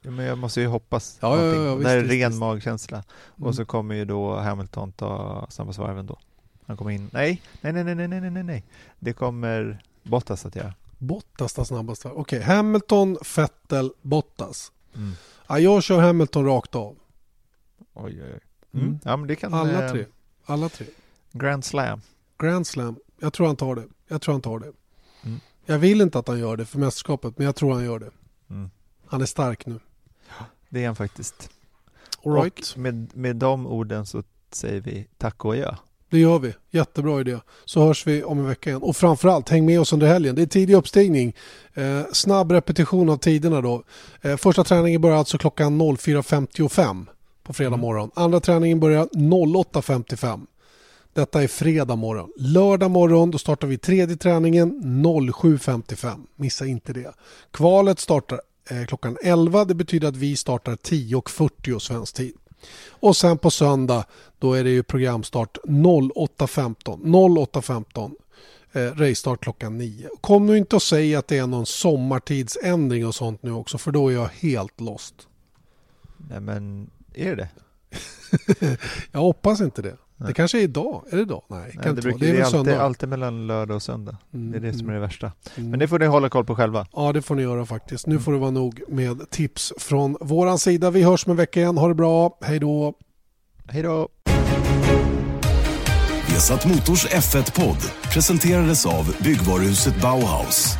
B: Ja, men jag måste ju hoppas
A: Ja, ja, ja,
B: någonting.
A: ja, visst,
B: det är
A: visst,
B: ren
A: visst.
B: magkänsla.
A: Mm.
B: Och så kommer ju då Hamilton ta snabbasvarven då. Han kommer in. Nej, nej, nej, nej, nej, nej, nej, nej. Det kommer Bottas att göra.
A: Bottas tar snabbast. Okej, Hamilton, Vettel, Bottas.
B: Mm.
A: Ja, jag kör Hamilton rakt av.
B: Oj, oj, oj. Mm.
A: Mm.
B: Ja, men det kan...
A: Alla
B: eh,
A: tre. Alla tre.
B: Grand Slam.
A: Grand Slam. Jag tror han tar det. Jag tror han tar det.
B: Mm.
A: Jag vill inte att han gör det för mästerskapet, men jag tror han gör det.
B: Mm.
A: Han är stark nu.
B: Det är han faktiskt.
A: All right.
B: Och med, med de orden så säger vi tack och adjö.
A: Det gör vi. Jättebra idé. Så hörs vi om en vecka igen. Och framförallt, häng med oss under helgen. Det är tidig uppstigning. Eh, snabb repetition av tiderna då. Eh, första träningen börjar alltså klockan 04.55 på fredag
B: Mm.
A: morgon. Andra träningen börjar 08.55. Detta är fredag morgon. Lördag morgon då startar vi tredje träningen 07.55. Missa inte det. Kvalet startar eh, klockan 11. Det betyder att vi startar 10.40 svensk tid. Och sen på söndag då är det ju programstart 08.15. 08.15. Eh, racestart klockan 9. Kom nu inte och säg att det är någon sommartidsändring och sånt nu också för då är jag helt lost.
B: Nej men, är det det?
A: Jag hoppas inte det. Det kanske är idag. Är det idag? Nej,
B: Nej,
A: kan
B: det, brukar,
A: det är
B: det är alltid, alltid mellan lördag och söndag. Det är det som är det värsta.
A: Mm.
B: Men det får ni hålla koll på själva.
A: Ja, det får ni göra faktiskt. Nu får det vara nog med tips från våran sida. Vi hörs om en vecka igen. Ha det bra. Hej då.
B: Hej då!
D: Vesat Motors F1-podd presenterades av byggvaruhuset Bauhaus.